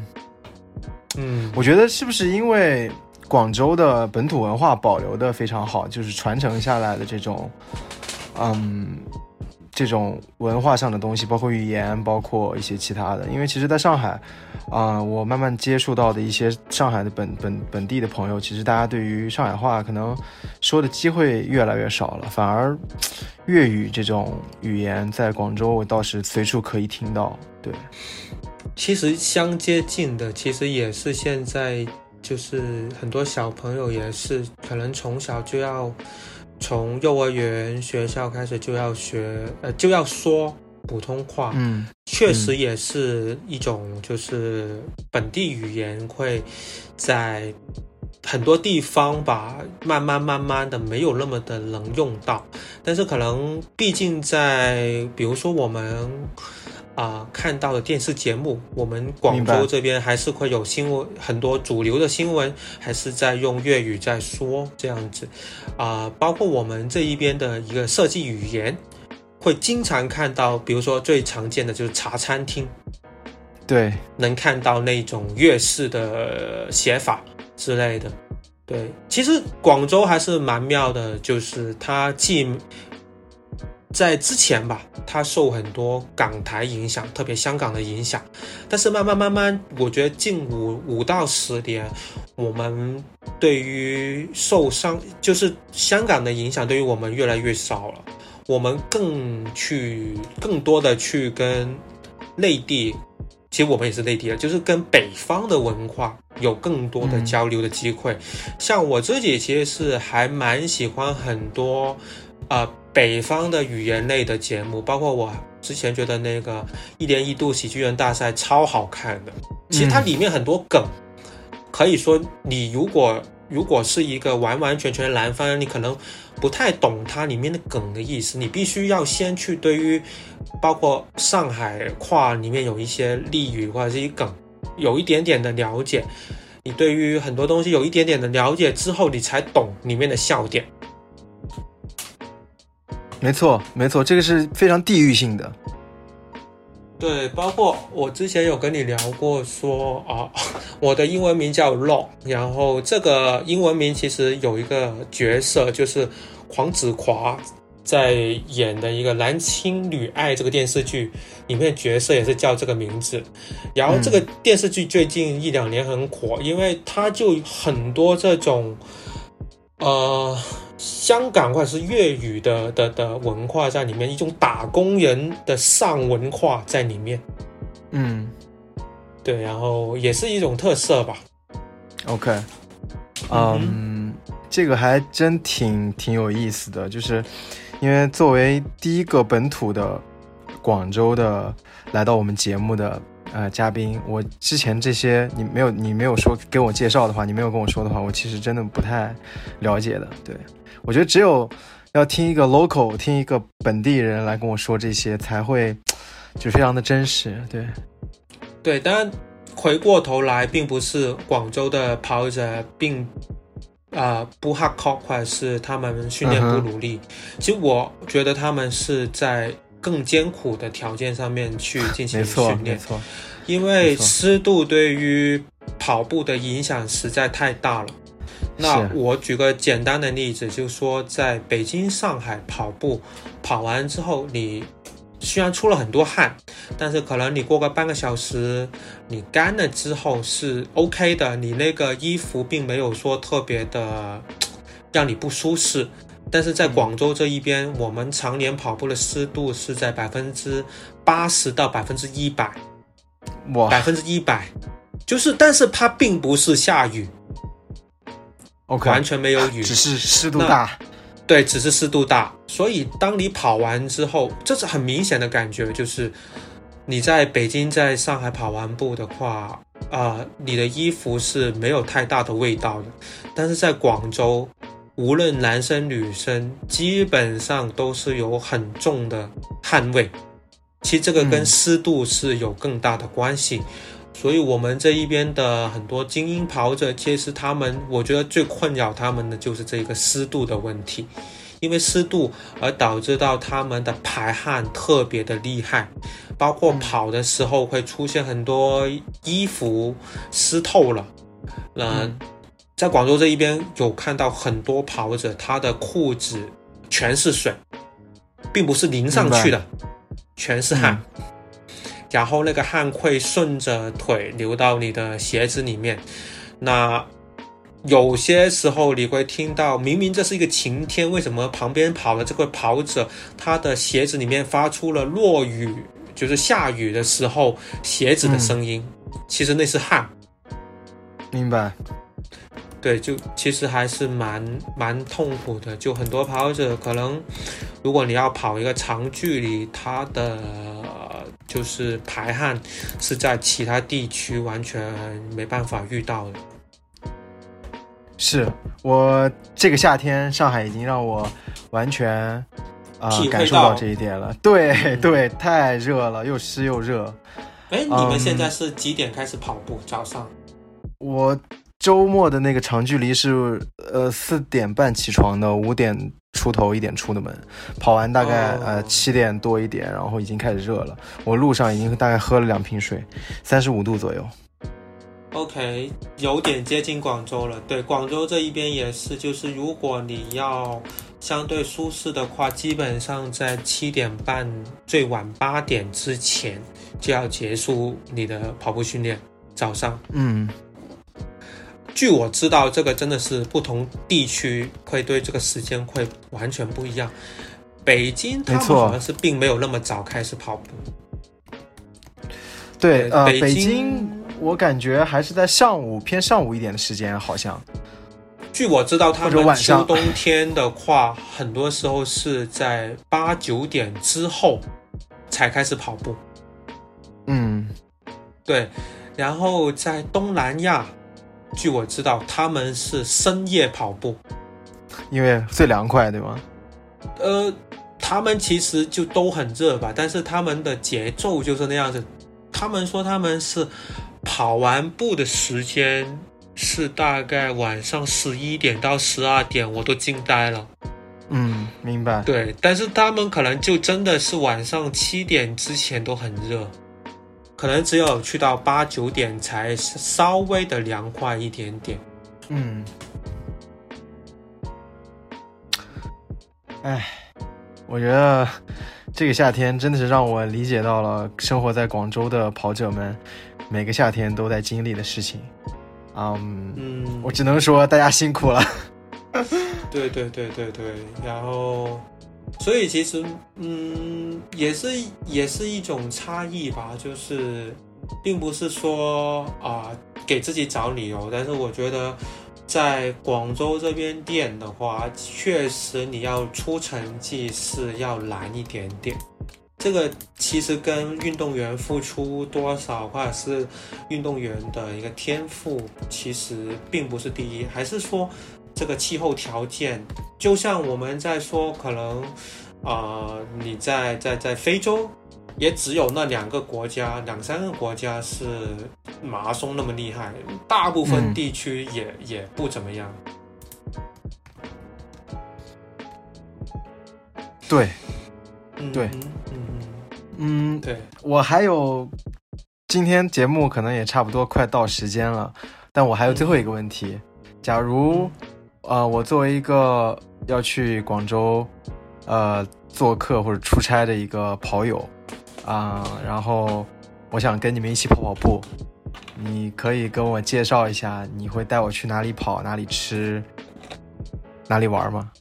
嗯，我觉得是不是因为广州的本土文化保留的非常好，就是传承下来的这种，嗯，这种文化上的东西，包括语言，包括一些其他的。因为其实在上海，啊、我慢慢接触到的一些上海的本本本地的朋友，其实大家对于上海话可能说的机会越来越少了，反而粤语这种语言在广州我倒是随处可以听到。对，其实相接近的，其实也是现在就是很多小朋友也是可能从小就要从幼儿园学校开始就要学呃就要说普通话，嗯。确实也是一种就是本地语言会在很多地方吧，慢慢慢慢的没有那么的能用到，但是可能毕竟在比如说我们。啊、看到的电视节目，我们广州这边还是会有新闻，很多主流的新闻还是在用粤语在说这样子，啊、包括我们这一边的一个设计语言，会经常看到，比如说最常见的就是茶餐厅，对，能看到那种粤式的写法之类的。对，其实广州还是蛮妙的，就是它既在之前吧，它受很多港台影响，特别香港的影响，但是慢慢慢慢，我觉得近五五到十年，我们对于受伤就是香港的影响对于我们越来越少了，我们更去更多的去跟内地，其实我们也是内地的，就是跟北方的文化有更多的嗯。交流的机会。像我自己其实是还蛮喜欢很多呃北方的语言类的节目，包括我之前觉得那个一年一度喜剧人大赛超好看的，其实它嗯。里面很多梗，可以说你如果如果是一个完完全全的南方人，你可能不太懂它里面的梗的意思，你必须要先去对于包括上海话里面有一些俚语或者是一梗有一点点的了解，你对于很多东西有一点点的了解之后，你才懂里面的笑点。没错没错，这个是非常地域性的。对，包括我之前有跟你聊过说啊，我的英文名叫 Law，然后这个英文名其实有一个角色就是黄子华在演的一个《男亲女爱》这个电视剧里面角色也是叫这个名字，然后这个电视剧最近一两年很火，因为它就很多这种呃香港或者是粤语的的的文化在里面，一种打工人的上文化在里面。嗯对，然后也是一种特色吧。，OK，嗯嗯，这个还真挺挺有意思的，就是因为作为第一个本土的广州的来到我们节目的呃嘉宾，我之前这些你没有你没有说给我介绍的话，你没有跟我说的话，我其实真的不太了解的。对我觉得只有要听一个 local，听一个本地人来跟我说这些，才会就非常的真实。对，对，当然回过头来，并不是广州的跑者并啊、不 hard core，或者是他们训练嗯不努力。其实我觉得他们是在更艰苦的条件上面去进行训练，没错，因为湿度对于跑步的影响实在太大了。那我举个简单的例子，就是说在北京、上海跑步，跑完之后你虽然出了很多汗，但是可能你过个半个小时，你干了之后是 OK 的，你那个衣服并没有说特别的 让你不舒适。但是在广州这一边，我们常年跑步的湿度是在百分之八十到百分之一百，哇。百分之一百，就是，但是它并不是下雨，，OK，完全没有雨，只是湿度大。对，只是湿度大，所以当你跑完之后，这是很明显的感觉，就是你在北京、在上海跑完步的话，啊、你的衣服是没有太大的味道的，但是在广州，无论男生女生，基本上都是有很重的汗味。其实这个跟嗯湿度是有更大的关系。所以，我们这一边的很多精英跑者，其实他们，我觉得最困扰他们的就是这个湿度的问题，因为湿度而导致到他们的排汗特别的厉害，包括跑的时候会出现很多衣服湿透了。那、嗯在广州这一边有看到很多跑者，他的裤子全是水，并不是淋上去的，全是汗。然后那个汗会顺着腿流到你的鞋子里面。那有些时候你会听到，明明这是一个晴天，为什么旁边跑的这个跑者，他的鞋子里面发出了落雨，就是下雨的时候鞋子的声音？其实那是汗。明白。对，就其实还是蛮蛮痛苦的。就很多跑者可能，如果你要跑一个长距离，他的呃就是排汗是在其他地区完全没办法遇到的。是我这个夏天，上海已经让我完全啊、体感受到到这一点了。对、嗯 对，太热了，又湿又热。哎，你们嗯现在是几点开始跑步？早上？我周末的那个长距离是呃四点半起床的，五点出头一点出的门，跑完大概、哦呃七点多一点，然后已经开始热了。我路上已经大概喝了两瓶水，三十五度左右。OK，有点接近广州了。对，广州这一边也是，就是如果你要相对舒适的话，基本上在七点半最晚八点之前就要结束你的跑步训练。早上，嗯，据我知道，这个真的是不同地区会对这个时间会完全不一样。北京他们好像是并没有那么早开始跑步。对，呃，北北京京我感觉还是在上午偏上午一点的时间，好像。据我知道，他们晚上秋冬天的话，很多时候是在八九点之后才开始跑步。嗯，对，然后在东南亚，据我知道，他们是深夜跑步。因为最凉快，对吗？呃，他们其实就都很热吧，但是他们的节奏就是那样子。他们说他们是跑完步的时间是大概晚上十一点到十二点，我都惊呆了。嗯，明白。对，但是他们可能就真的是晚上七点之前都很热，可能只有去到八九点才稍微的凉快一点点。嗯，哎，我觉得这个夏天真的是让我理解到了生活在广州的跑者们每个夏天都在经历的事情。嗯，嗯，我只能说大家辛苦了。对对对对对，然后，所以其实，嗯，也是也是一种差异吧，就是，并不是说啊、给自己找理由，但是我觉得在广州这边练的话，确实你要出成绩是要难一点点。这个其实跟运动员付出多少，或者是运动员的一个天赋，其实并不是第一，还是说这个气候条件，就像我们在说，可能啊、呃你在在在非洲，也只有那两个国家、两三个国家是马拉松那么厉害，大部分嗯地区也、也不怎么样。对，嗯对嗯嗯嗯，对，我还有，今天节目可能也差不多快到时间了，但我还有最后一个问题，假如，呃，我作为一个要去广州，呃，做客或者出差的一个跑友，啊、然后我想跟你们一起跑跑步，你可以跟我介绍一下，你会带我去哪里跑、哪里吃、哪里玩吗？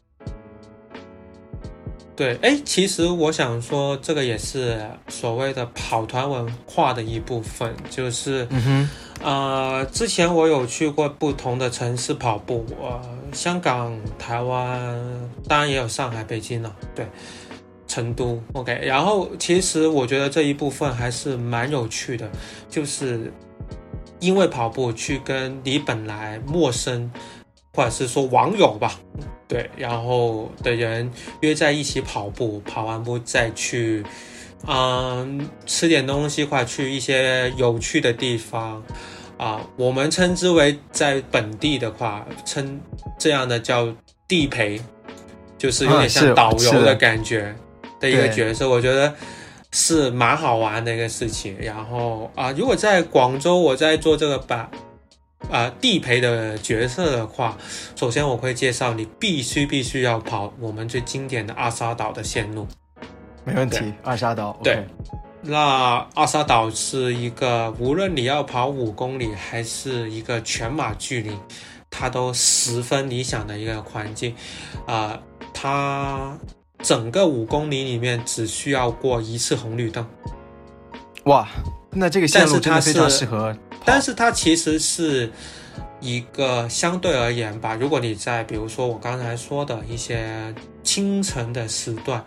对，哎，其实我想说，这个也是所谓的跑团文化的一部分，就是嗯哼，呃，之前我有去过不同的城市跑步，呃，香港、台湾，当然也有上海、北京了，对，成都，OK。然后其实我觉得这一部分还是蛮有趣的，就是因为跑步去跟你本来陌生，或者是说网友吧，对，然后的人约在一起跑步，跑完步再去。嗯，吃点东西，或者去一些有趣的地方，啊，我们称之为在本地的话，称这样的叫地陪，就是有啊点像导游的的感觉的一个角色，我觉得是蛮好玩的一个事情。然后啊，如果在广州我在做这个把啊地陪的角色的话，首先我会介绍你必须必须要跑我们最经典的阿沙岛的线路。没问题对，二沙岛，对那阿沙岛是一个，无论你要跑五公里还是一个全马距离，它都十分理想的一个环境。啊、它整个五公里里面只需要过一次红绿灯，哇，那这个线路它真的非常适合跑，但是它其实是一个相对而言吧，如果你在比如说我刚才说的一些清晨的时段，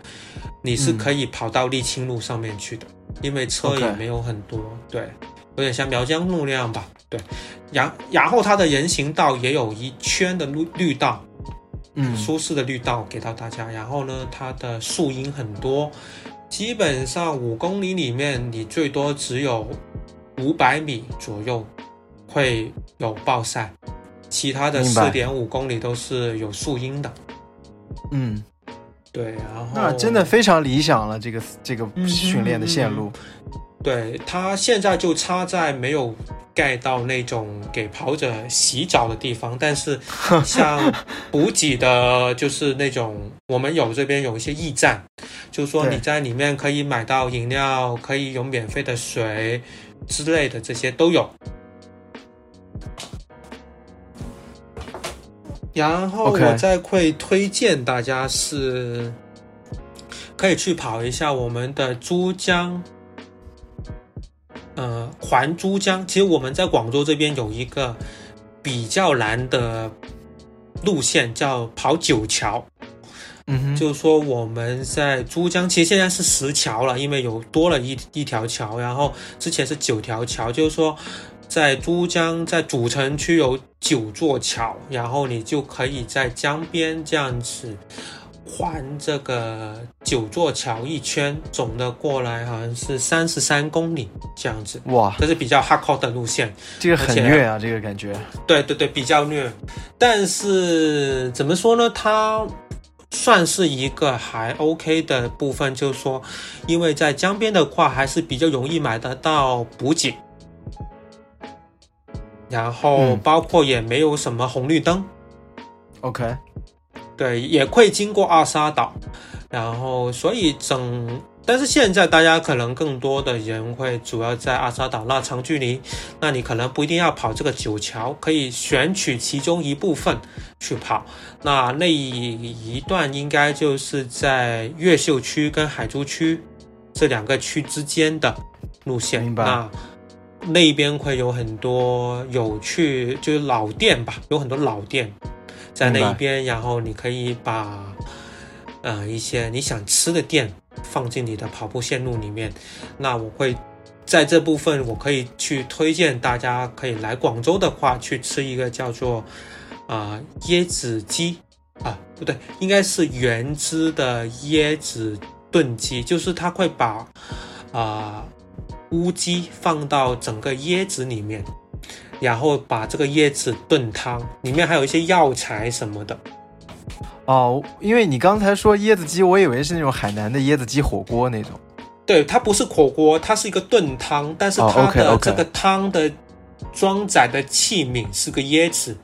你是嗯可以跑到沥青路上面去的，因为车也没有很多，对，有点像苗江路那样吧，对。然然后它的人行道也有一圈的绿绿道，嗯舒适的绿道给到大家。然后呢，它的树荫很多，基本上五公里里面你最多只有五百米左右会有暴晒，其他的四点五公里都是有树荫的。嗯，对，然后那真的非常理想了，这个这个嗯训练的线路，对，它现在就差在没有盖到那种给跑者洗澡的地方，但是 像补给的，就是那种我们有这边有一些驿站，就是说你在里面可以买到饮料，可以有免费的水之类的，这些都有。然后我再会推荐大家是，可以去跑一下我们的珠江，呃，环珠江。其实我们在广州这边有一个比较难的路线，叫跑九桥。嗯，就是说我们在珠江，其实现在是十桥了，因为有多了一一条桥，然后之前是九条桥，就是说在珠江在主城区有九座桥，然后你就可以在江边这样子环这个九座桥一圈，总的过来好像是三十三公里这样子，哇，这是比较 hardcore 的路线。这个很虐啊，这个感觉，对对对，比较虐，但是怎么说呢？它算是一个还 OK 的部分，就是说，因为在江边的话，还是比较容易买得到补给，然后嗯。包括也没有什么红绿灯，OK，对，也会经过二沙岛，然后所以整但是现在大家可能更多的人会主要在阿沙岛那长距离，那你可能不一定要跑这个九桥，可以选取其中一部分去跑。那那一段应该就是在越秀区跟海珠区这两个区之间的路线。明白那那边会有很多有趣，就是老店吧，有很多老店在那一边，然后你可以把呃一些你想吃的店放进你的跑步线路里面。那我会在这部分，我可以去推荐大家可以来广州的话，去吃一个叫做啊、椰子鸡啊，不对，应该是原汁的椰子炖鸡，就是它会把啊、乌鸡放到整个椰子里面。然后把这个椰子炖汤，里面还有一些药材什么的。哦，因为你刚才说椰子鸡，我以为是那种海南的椰子鸡火锅那种。对，它不是火锅，它是一个炖汤，但是哦它的这个汤的装载的器皿是个椰子。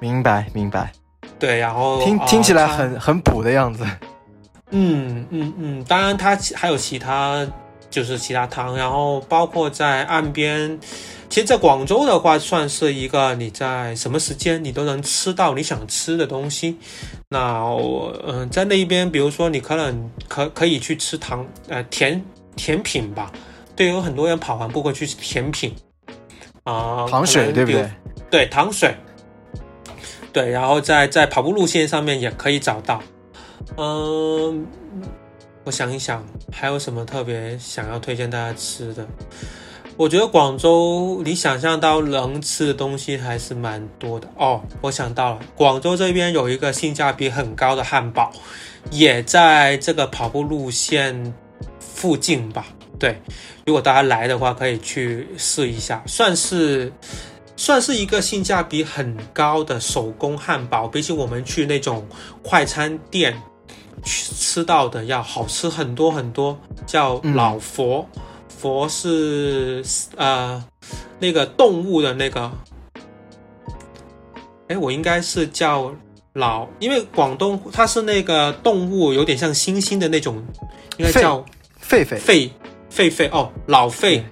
明白，明白，对，然后听啊听起来它很很补的样子。嗯嗯嗯，当然它其还有其他就是其他汤，然后包括在岸边。其实，在广州的话，算是一个你在什么时间你都能吃到你想吃的东西。那我嗯、在那一边，比如说你可能可可以去吃糖呃甜甜品吧。对，有很多人跑完步会去吃甜品啊，糖水对不对？对，糖水。对，然后在在跑步路线上面也可以找到。嗯，我想一想，还有什么特别想要推荐大家吃的？我觉得广州你想象到能吃的东西还是蛮多的哦。我想到了，广州这边有一个性价比很高的汉堡，也在这个跑步路线附近吧。对，如果大家来的话，可以去试一下，算是算是一个性价比很高的手工汉堡，比起我们去那种快餐店吃到的要好吃很多很多。叫嗯老佛，佛是呃那个动物的那个，哎，我应该是叫老，因为广东它是那个动物有点像猩猩的那种，应该叫狒狒狒狒狒哦，老狒，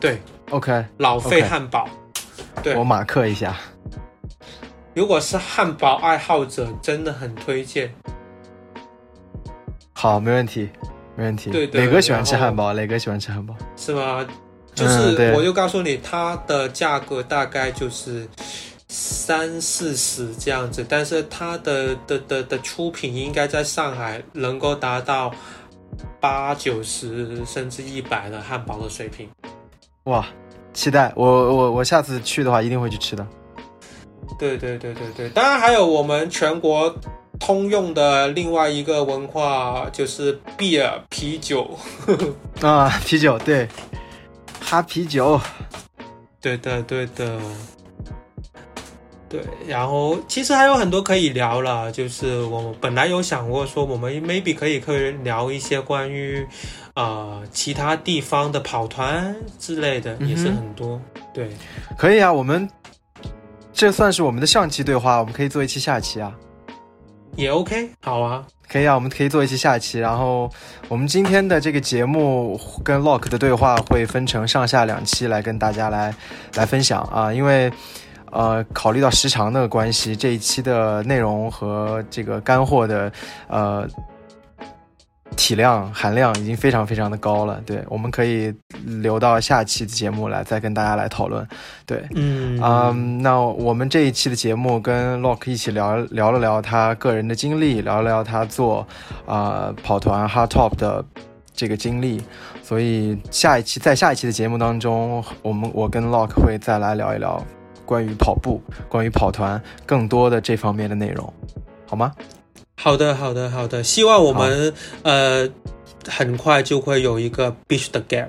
对，，OK，老狒汉堡。对我，马克一下。如果是汉堡爱好者，真的很推荐。好，没问题，没问题。对对磊哥喜欢吃汉堡，磊哥喜欢吃汉堡。是吗？就是我就告诉你，它的价格大概就是三四十这样子，但是它的的的的出品应该在上海能够达到八九十甚至一百的汉堡的水平。哇，期待！我我我下次去的话一定会去吃的。对对对对对，当然还有我们全国通用的另外一个文化，就是 beer 啤酒。啊，啤酒，对，哈啤酒。对的，对的，对。然后其实还有很多可以聊了，就是我本来有想过说，我们 maybe 可以可以聊一些关于呃其他地方的跑团之类的，也是很多。对，可以啊，我们这算是我们的上期对话，我们可以做一期下期啊。也 OK，好啊。可以啊，我们可以做一期下期。然后我们今天的这个节目跟 Lock 的对话会分成上下两期来跟大家来来分享啊，因为呃考虑到时长的关系，这一期的内容和这个干货的呃体量含量已经非常非常的高了。对，我们可以留到下期的节目来再跟大家来讨论。对，嗯嗯，那我们这一期的节目跟 Lock 一起聊聊了聊他个人的经历，聊了聊他做啊、呃跑团 Hard Top 的这个经历，所以下一期在下一期的节目当中，我们我跟 Lock 会再来聊一聊关于跑步、关于跑团更多的这方面的内容，好吗？好的，好的，好的。希望我们呃很快就会有一个 Beach 的 Gap。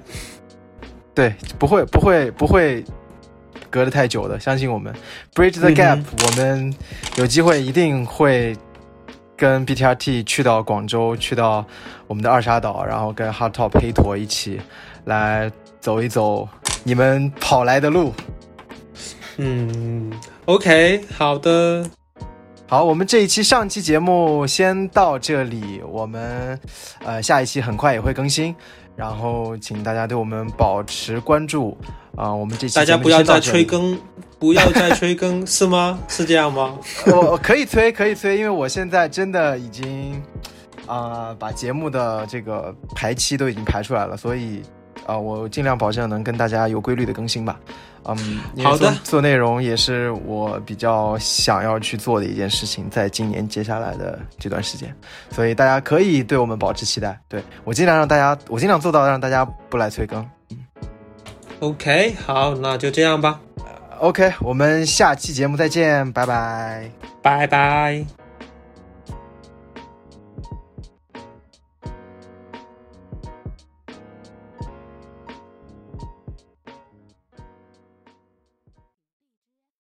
对，不会不会不会隔得太久的，相信我们。Bridge the 嗯 Gap，、哼我们有机会一定会跟 BTRT 去到广州，去到我们的二沙岛，然后跟 Hard Top 黑驼一起来走一走你们跑来的路。嗯，OK，好的。好，我们这一期上期节目先到这里，我们呃下一期很快也会更新，然后请大家对我们保持关注啊、我们这期大家不要再催更，不要再催更，是吗？是这样吗？我我可以催，可以催，因为我现在真的已经啊、把节目的这个排期都已经排出来了，所以啊、我尽量保证能跟大家有规律的更新吧。嗯，好的做做内容也是我比较想要去做的一件事情，在今年接下来的这段时间，所以大家可以对我们保持期待。对我尽量让大家，我尽量做到让大家不来催更。OK，好，那就这样吧，OK，我们下期节目再见，拜拜。拜拜。